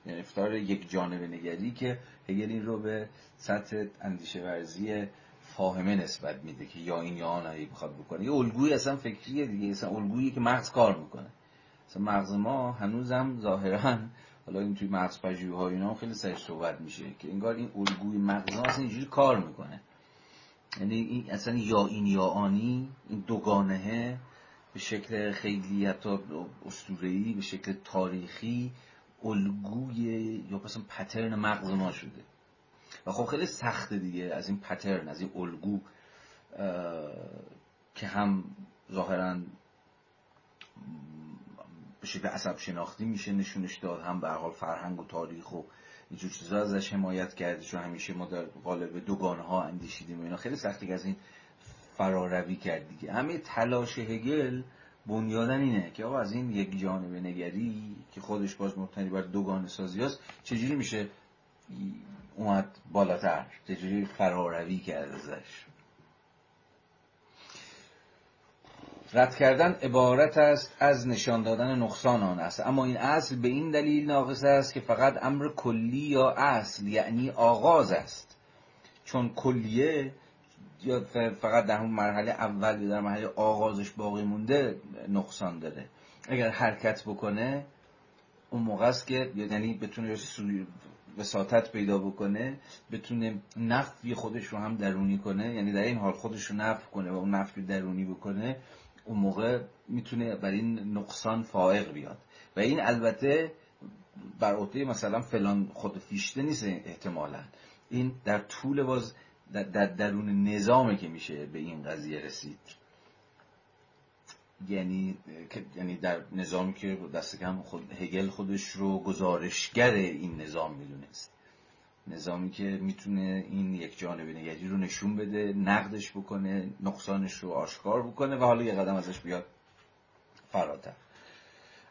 یعنی گرفتار یک جانب نگری که هگل این رو به سطح اندیشه ورزی فاهمه نسبت میده که یا این یا آن می‌خواد بکنه. یه الگوی اصلا فکریه دیگه. اصلا الگویی که مغز کار می‌کنه. اصلا مغز ما هنوزم ظاهرا حالا این توی مغز ها اینا خیلی سرش صحبت میشه که انگار این الگوی مغز ها اصلا اینجوری کار می‌کنه. یعنی این اصلا یا این یا آنی این دوگانهه به شکل خیلی حتی اسطوره‌ای به شکل تاریخی الگوی یا مثلا پترن مغز ما شده. و خب خیلی سخته دیگه از این پترن از این الگو که هم ظاهرا به شکل عصب شناختی میشه نشونش داد. هم به حال فرهنگ و تاریخ و اینجور چیزا ازش حمایت کرده چون همیشه ما در قالب دوگانه ها اندیشیدیم اینا. خیلی سختی که از این فراروی کرد دیگه. همه تلاش هگل بنیادن اینه که آقا از این یک جانب نگری که خودش باز مبتنی بر دوگانه سازی است چجوری میشه اومد بالاتر؟ چجوری فراروی کرد ازش؟ رد کردن عبارت است از نشان دادن نقصان آن است. اما این اصل به این دلیل ناقص است که فقط امر کلی یا اصل یعنی آغاز است. چون کلیه یا فقط در اون مرحله اول یا در مرحله آغازش باقی مونده نقصان داره اگر حرکت بکنه اون موقع است که یعنی بتونه وساطت پیدا بکنه بتونه نفی خودش رو هم درونی کنه. یعنی در این حال خودش رو نفی کنه و اون نفی درونی بکنه. اون موقع می‌تونه بر این نقصان فائق بیاد. و این البته بر عهده مثلا فلان خود فیشته نیست احتمالا. این در طول باز در درون نظامه که میشه به این قضیه رسید. یعنی یعنی در نظامی که دست کم خود هگل خودش رو گزارشگر این نظام می‌دونست. نظامی که می‌تونه این یک جانب نگری رو نشون بده نقدش بکنه نقصانش رو آشکار بکنه و حالا یه قدم ازش بیاد فراتر.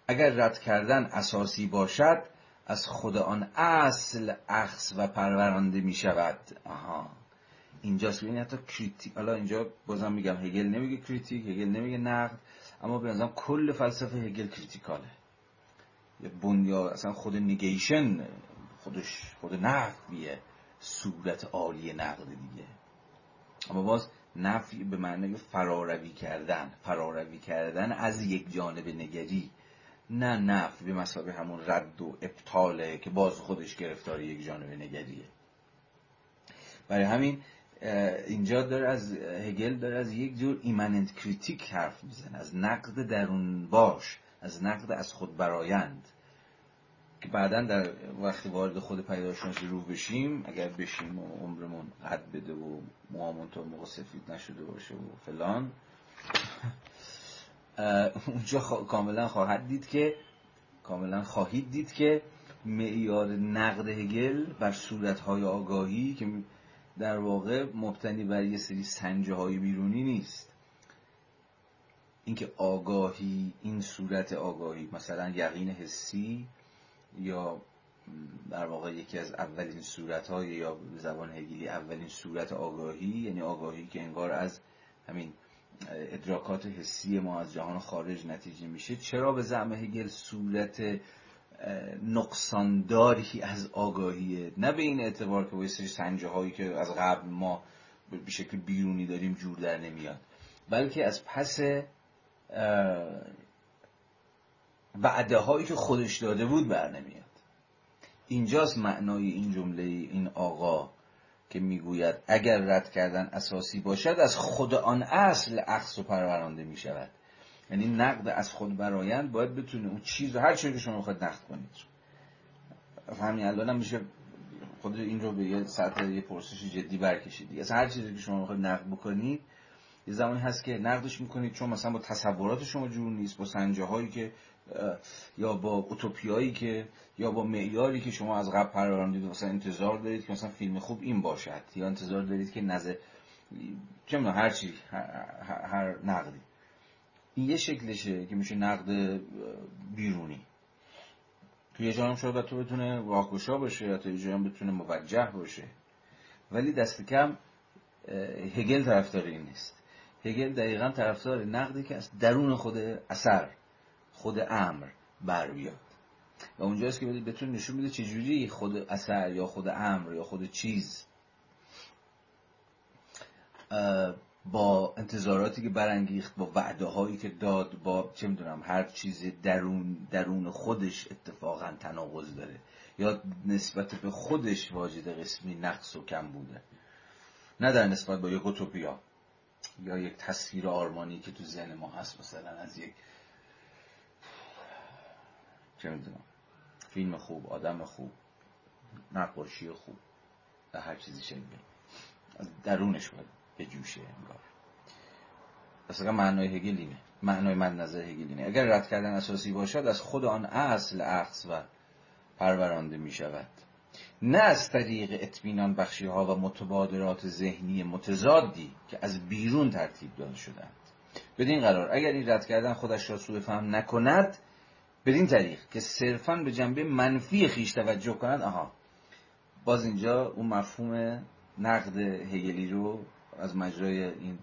اگر رد کردن اساسی باشد از خود آن اصل اخذ و پرورانده می شود آها. اینجاست ببینید حتی critique حالا اینجا بازم میگم هگل نمیگه critique هگل نمیگه نقد اما به نظرم کل فلسفه هگل critical ه. یا بنیاد اصلا خود negation خودش خود نفیه صورت عالی نقد دیگه. اما باز نفی به معنی فراروی کردن فراروی کردن از یک جانب نگری. نه نفی به مسابقه همون رد و ابطاله که باز خودش گرفتاری یک جانب نگریه. برای همین اینجا داره از هگل داره از یک جور ایمننت کریتیک حرف می‌زنه از نقد درون باش از نقد از خود برایند. بعدا در وقتی وارد خود پیداشناسی رو بشیم اگر بشیم و عمرمون قد بده و موامون تا موقع سفید نشده باشه و فلان اونجا کاملا خواهد دید که کاملا خواهید دید که معیار نقد هگل بر صورتهای آگاهی که در واقع مبتنی بر یه سری سنجه های بیرونی نیست. اینکه آگاهی این صورت آگاهی مثلا یقین حسی یا در واقع یکی از اولین صورت های یا زبان هگلی اولین صورت آگاهی یعنی آگاهی که انگار از همین ادراکات حسی ما از جهان خارج نتیجه میشه. چرا به زعم هگل صورت نقصانداری از آگاهیه نه به این اعتبار که با سری سنجه هایی که از قبل ما به شکل بیرونی داریم جور در نمیاد بلکه از پس وعده هایی که خودش داده بود بر نمیاد اینجاست معنای این جمله این آقا که می‌گوید اگر رد کردن اساسی باشد از خود آن اصل اخص و پرورانده می شود یعنی نقد از خود برایند باید بتونه اون چیز هر چیزی که شما می‌خواید نقد کنید. همین الان میشه خود این رو به یه سطح یه پرسش جدی برکشید. از هر چیزی که شما می‌خواید نقد بکنید یه زمانی هست که نقدش می‌کنید چون مثلا با تصورات شما جور نیست با سنجه هایی که یا با اوتوپیایی که یا با معیاری که شما از قبل پروراندید مثلا انتظار دارید که مثلا فیلم خوب این باشد یا انتظار دارید که نظر چه هر چی هر, نقدی. این یه شکلشه که میشه نقد بیرونی. توی یه جانم شاید تو بتونه واکوشا باشه یا توی یه بتونه موجه باشه. ولی دست کم هگل طرفدار نیست. هگل دقیقا طرفدار نقدی که از درون خود اثر. خود امر بر بیاد. و اونجاست که بتون نشون میده چجوری خود اثر یا خود امر یا خود چیز با انتظاراتی که برانگیخت با وعده هایی که داد با چه می‌دونم هر چیز درون درون خودش اتفاقا تناقض داره. یا نسبت به خودش واجد قسمی نقص و کم بوده. نه در نسبت با یک اوتوپیا یا یک تصویر آرمانی که تو ذهن ما هست مثلا از یک چه می‌دونم فیلم خوب آدم خوب نقاشی خوب و هر چیزی از درونش باید به جوشه انگار. اصلا معنای هگلینه. معنای من نظر هگلینه. اگر رد کردن اساسی باشد از خود آن اصل اخص و پرورانده می شود نه از طریق اطمینان بخشی ها و متبادرات ذهنی متضادی که از بیرون ترتیب داده شدند. بدین قرار اگر این رد کردن خودش را سوء فهم نکند بدین طریق که صرفا به جنبه منفی خیش توجه کند آها. باز اینجا اون مفهوم نقد هگلی رو از مجرای این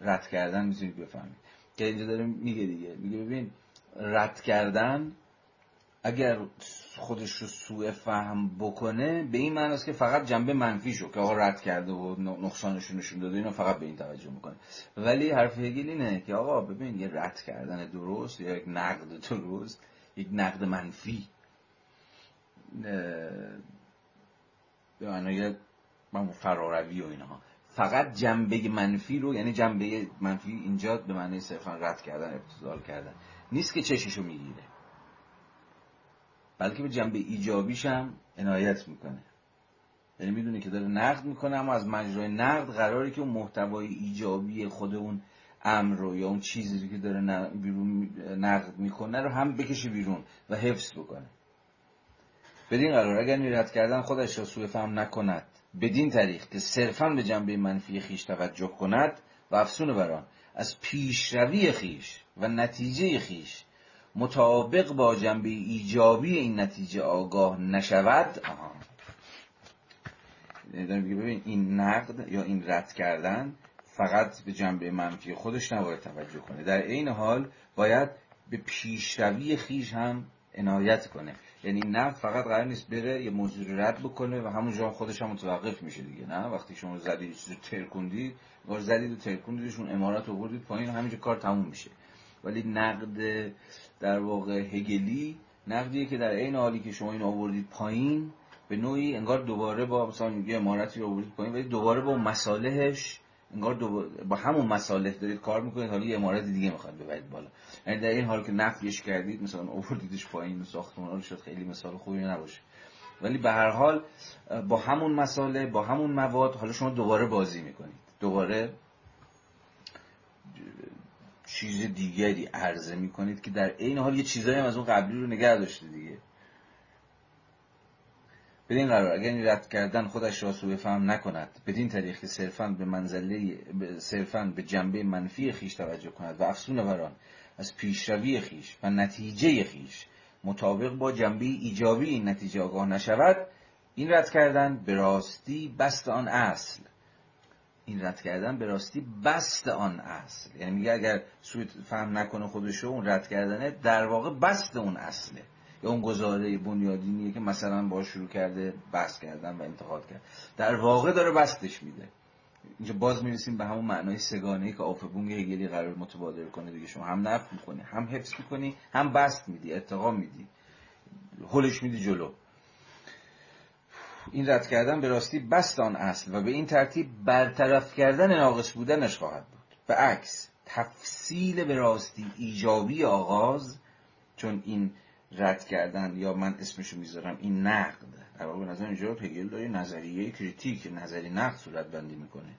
رد کردن می‌تونید بفهمید. که اینجا داره میگه دیگه. میگه ببین رد کردن اگر خودش رو سوء فهم بکنه به این معنی است که فقط جنبه منفی شو که آقا رد کرده و نقصانش نشون داده اینو فقط به این توجه می‌کنه. ولی حرف هگل اینه که آقا ببین یه رد کردن درست یا یک نقد درست یک نقد منفی. به معنای فراروی و اینها. فقط جنبه منفی رو یعنی جنبه منفی اینجا به معنی صرفا رد کردن ابتزال کردن. نیست که چششو می‌گیره. بلکه به جنبه ایجابیش هم عنایت می‌کنه. یعنی می‌دونه که داره نقد می‌کنه اما از مجرای نقد قراری که اون محتوای ایجابی خود اون امر رو یا اون چیزی که داره بیرون نقد می‌کنه رو هم بکشه بیرون و حفظ بکنه. بدین قرار اگر رد کردن خودش را سوء فهم نکند. بدین طریق که صرفا به جنبه منفی خیش توجه کند و افسون بران از پیشروی خیش و نتیجه خیش مطابق با جنبه ایجابی این نتیجه آگاه نشود. آها. یعنی ببین این نقد یا این رد کردن فقط به جنبه منفی خودش نباید توجه کنه. در این حال باید به پیشروی خیش هم عنایت کنه. یعنی نه فقط قرار نیست بره یه موضوع رد بکنه و همونجا خودش هم متوقف میشه دیگه. نه وقتی شما زدید چیزی ترکوندید بار زدید و ترکوندیدشون امارات آوردید پایین همینجا کار تموم میشه. ولی نقد در واقع هگلی نقدیه که در این حالی که شما این آوردید پایین به نوعی انگار دوباره با مثلا یه امارتی رو آوردید پایین ولی دوباره با مصالحش انگار با همون مصالح دارید کار می‌کنید حالا یه امارت دیگه می‌خواد ببرید بالا. یعنی در این حال که نفیش کردید مثلا آوردیدش پایین و ساختمان رو شد خیلی مثال خوبی نباشه. ولی به هر حال با همون مساله با همون مواد حالا شما دوباره بازی می‌کنید. دوباره چیز دیگری عرضه می‌کنید که در این حال یه چیزایی از اون قبلی رو نگه داشته دیگه. بدین قرار اگر این رد کردن خودش را سوء فهم نکند بدین طریق که صرفا به منزله صرفا به جنبه منفی خیش توجه کند و افسون بران از پیشروی خیش و نتیجه خیش مطابق با جنبه ایجابی این نتیجه آگاه نشود این رد کردن به راستی بست آن اصل. این رد کردن به راستی بست آن اصل. یعنی میگه اگر سوء فهم نکنه خودشو اون رد کردنه در واقع بست اون اصله. یا اون گزاره بنیادینیه که مثلا با شروع کرده بحث کردن و انتقاد کرد. در واقع داره بستش میده. اینجا باز می‌رسیم به همون معنای سگانه که آفبونگ هگلی قرار متبادر کنه دیگه. شما هم نفت می‌کنی هم حفظ می‌کنی هم بست میدی ارتقا میدی. هلش میدی جلو. این رد کردن به راستی بست آن اصل و به این ترتیب برطرف کردن ناقص بودنش خواهد بود. به عکس تفصیل به راستی ایجابی آغاز چون این رد کردن یا من اسمشو می‌ذارم این نقد. در واقع نظر اینجا هگل داره نظریه کریتیک نظری نقد صورت بندی می‌کنه.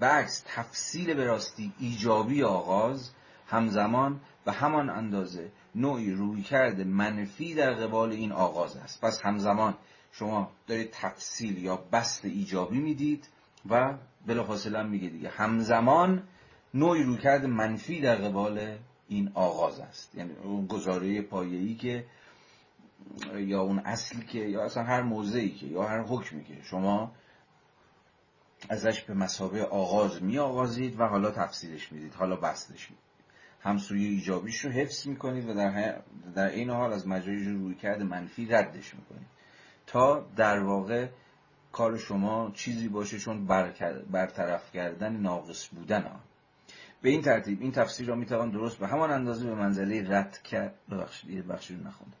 به عکس تفصیل به راستی ایجابی آغاز همزمان و همان اندازه نوعی روی کرده منفی در قبال این آغاز است. پس همزمان شما دارید تفصیل یا بست ایجابی می‌دید و بلافاصله میگه دیگه. همزمان نوعی روی کرده منفی در قبال این آغاز است. یعنی اون گزاره پایه‌ای که یا اون اصلی که یا اصلا هر موضعی که یا هر حکمی که شما ازش به مسابه آغاز می آغازید و حالا تفصیلش می‌دید حالا بستش می‌دید هم سوی ایجابیش رو حفظ می‌کنید و در, در این حال از مجرای روی کرده منفی ردش می‌کنید. تا در واقع کار شما چیزی باشه چون برطرف کردن ناقص بودن آن. به این ترتیب این تفسیر را می‌توان درست به همان اندازه به منزله رد کرد. ببخشید یه بخشی رو نخوندم.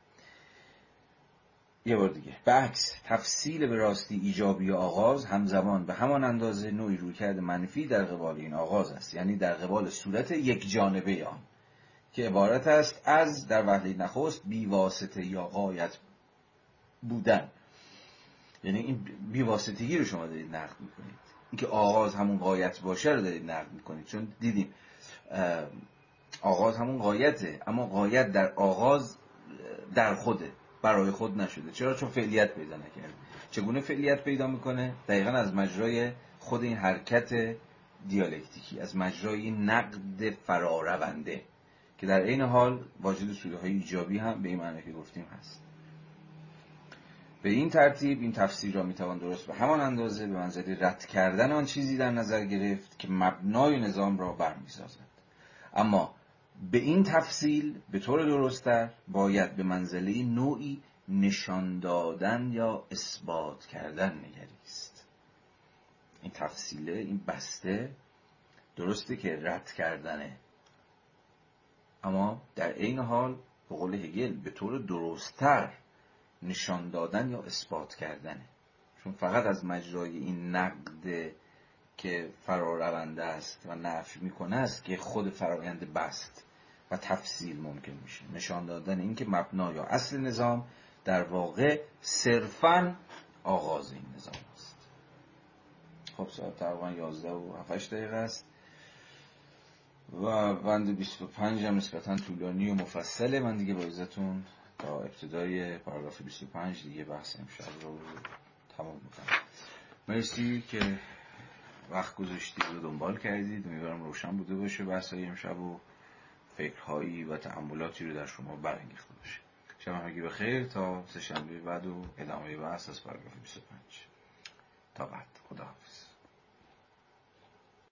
یه بار دیگه. به عکس تفصیل به راستی ایجابی آغاز همزمان به همان اندازه نوعی روی کرده منفی در قبال این آغاز است. یعنی در قبال صورت یک جانبه آن. که عبارت است از در وحده نخست بیواسطه یا قایت بودن. یعنی این بیواسطگی رو شما دارید نقد می‌کنید. اینکه آغاز همون قایت باشه رو دارید نقد می‌کنید. چون دیدیم آغاز همون قایته اما قایت در آغاز در خوده برای خود نشده. چرا؟ چون فعلیت پیدا نکرده. چگونه فعلیت پیدا می‌کنه؟ دقیقا از مجرای خود این حرکت دیالکتیکی از مجرای نقد فرارونده که در این حال واجد سوده های ایجابی هم به این معنی که گفتیم هست. به این ترتیب این تفسیر را می‌توان درست به همان اندازه به منزله رد کردن آن چیزی در نظر گرفت که مبنای نظام را برمیسازد. اما به این تفصیل به طور درستتر باید به منزله نوعی نشان دادن یا اثبات کردن نگریست. این تفصیله این بسته درسته که رد کردنه. اما در این حال به قول هگل به طور درستتر نشان دادن یا اثبات کردنه چون فقط از مجرای این نقد که فرارونده است و نفی می‌کنه است که خود فرایند بست و تفصیل ممکن میشه. نشان دادن اینکه مبنا یا اصل نظام در واقع صرفا آغاز این نظام است. خب ساعت تقریبا 11 و 7 دقیقه است و بند 25 هم نسبتا طولانی و مفصله. من دیگه با تا ابتدای پاراگراف 25 دیگه بحث امشب رو تمام می‌کنم. مرسی که وقت گذاشتید و دنبال کردید. امیدوارم روشن بوده باشه بحث های امشب و فکرهایی و تعملاتی رو در شما برانگیخته باشه. شما همگی بخیر. تا سه شنبه بعد و ادامه بحث از پاراگراف 25 تا بعد. خداحافظ.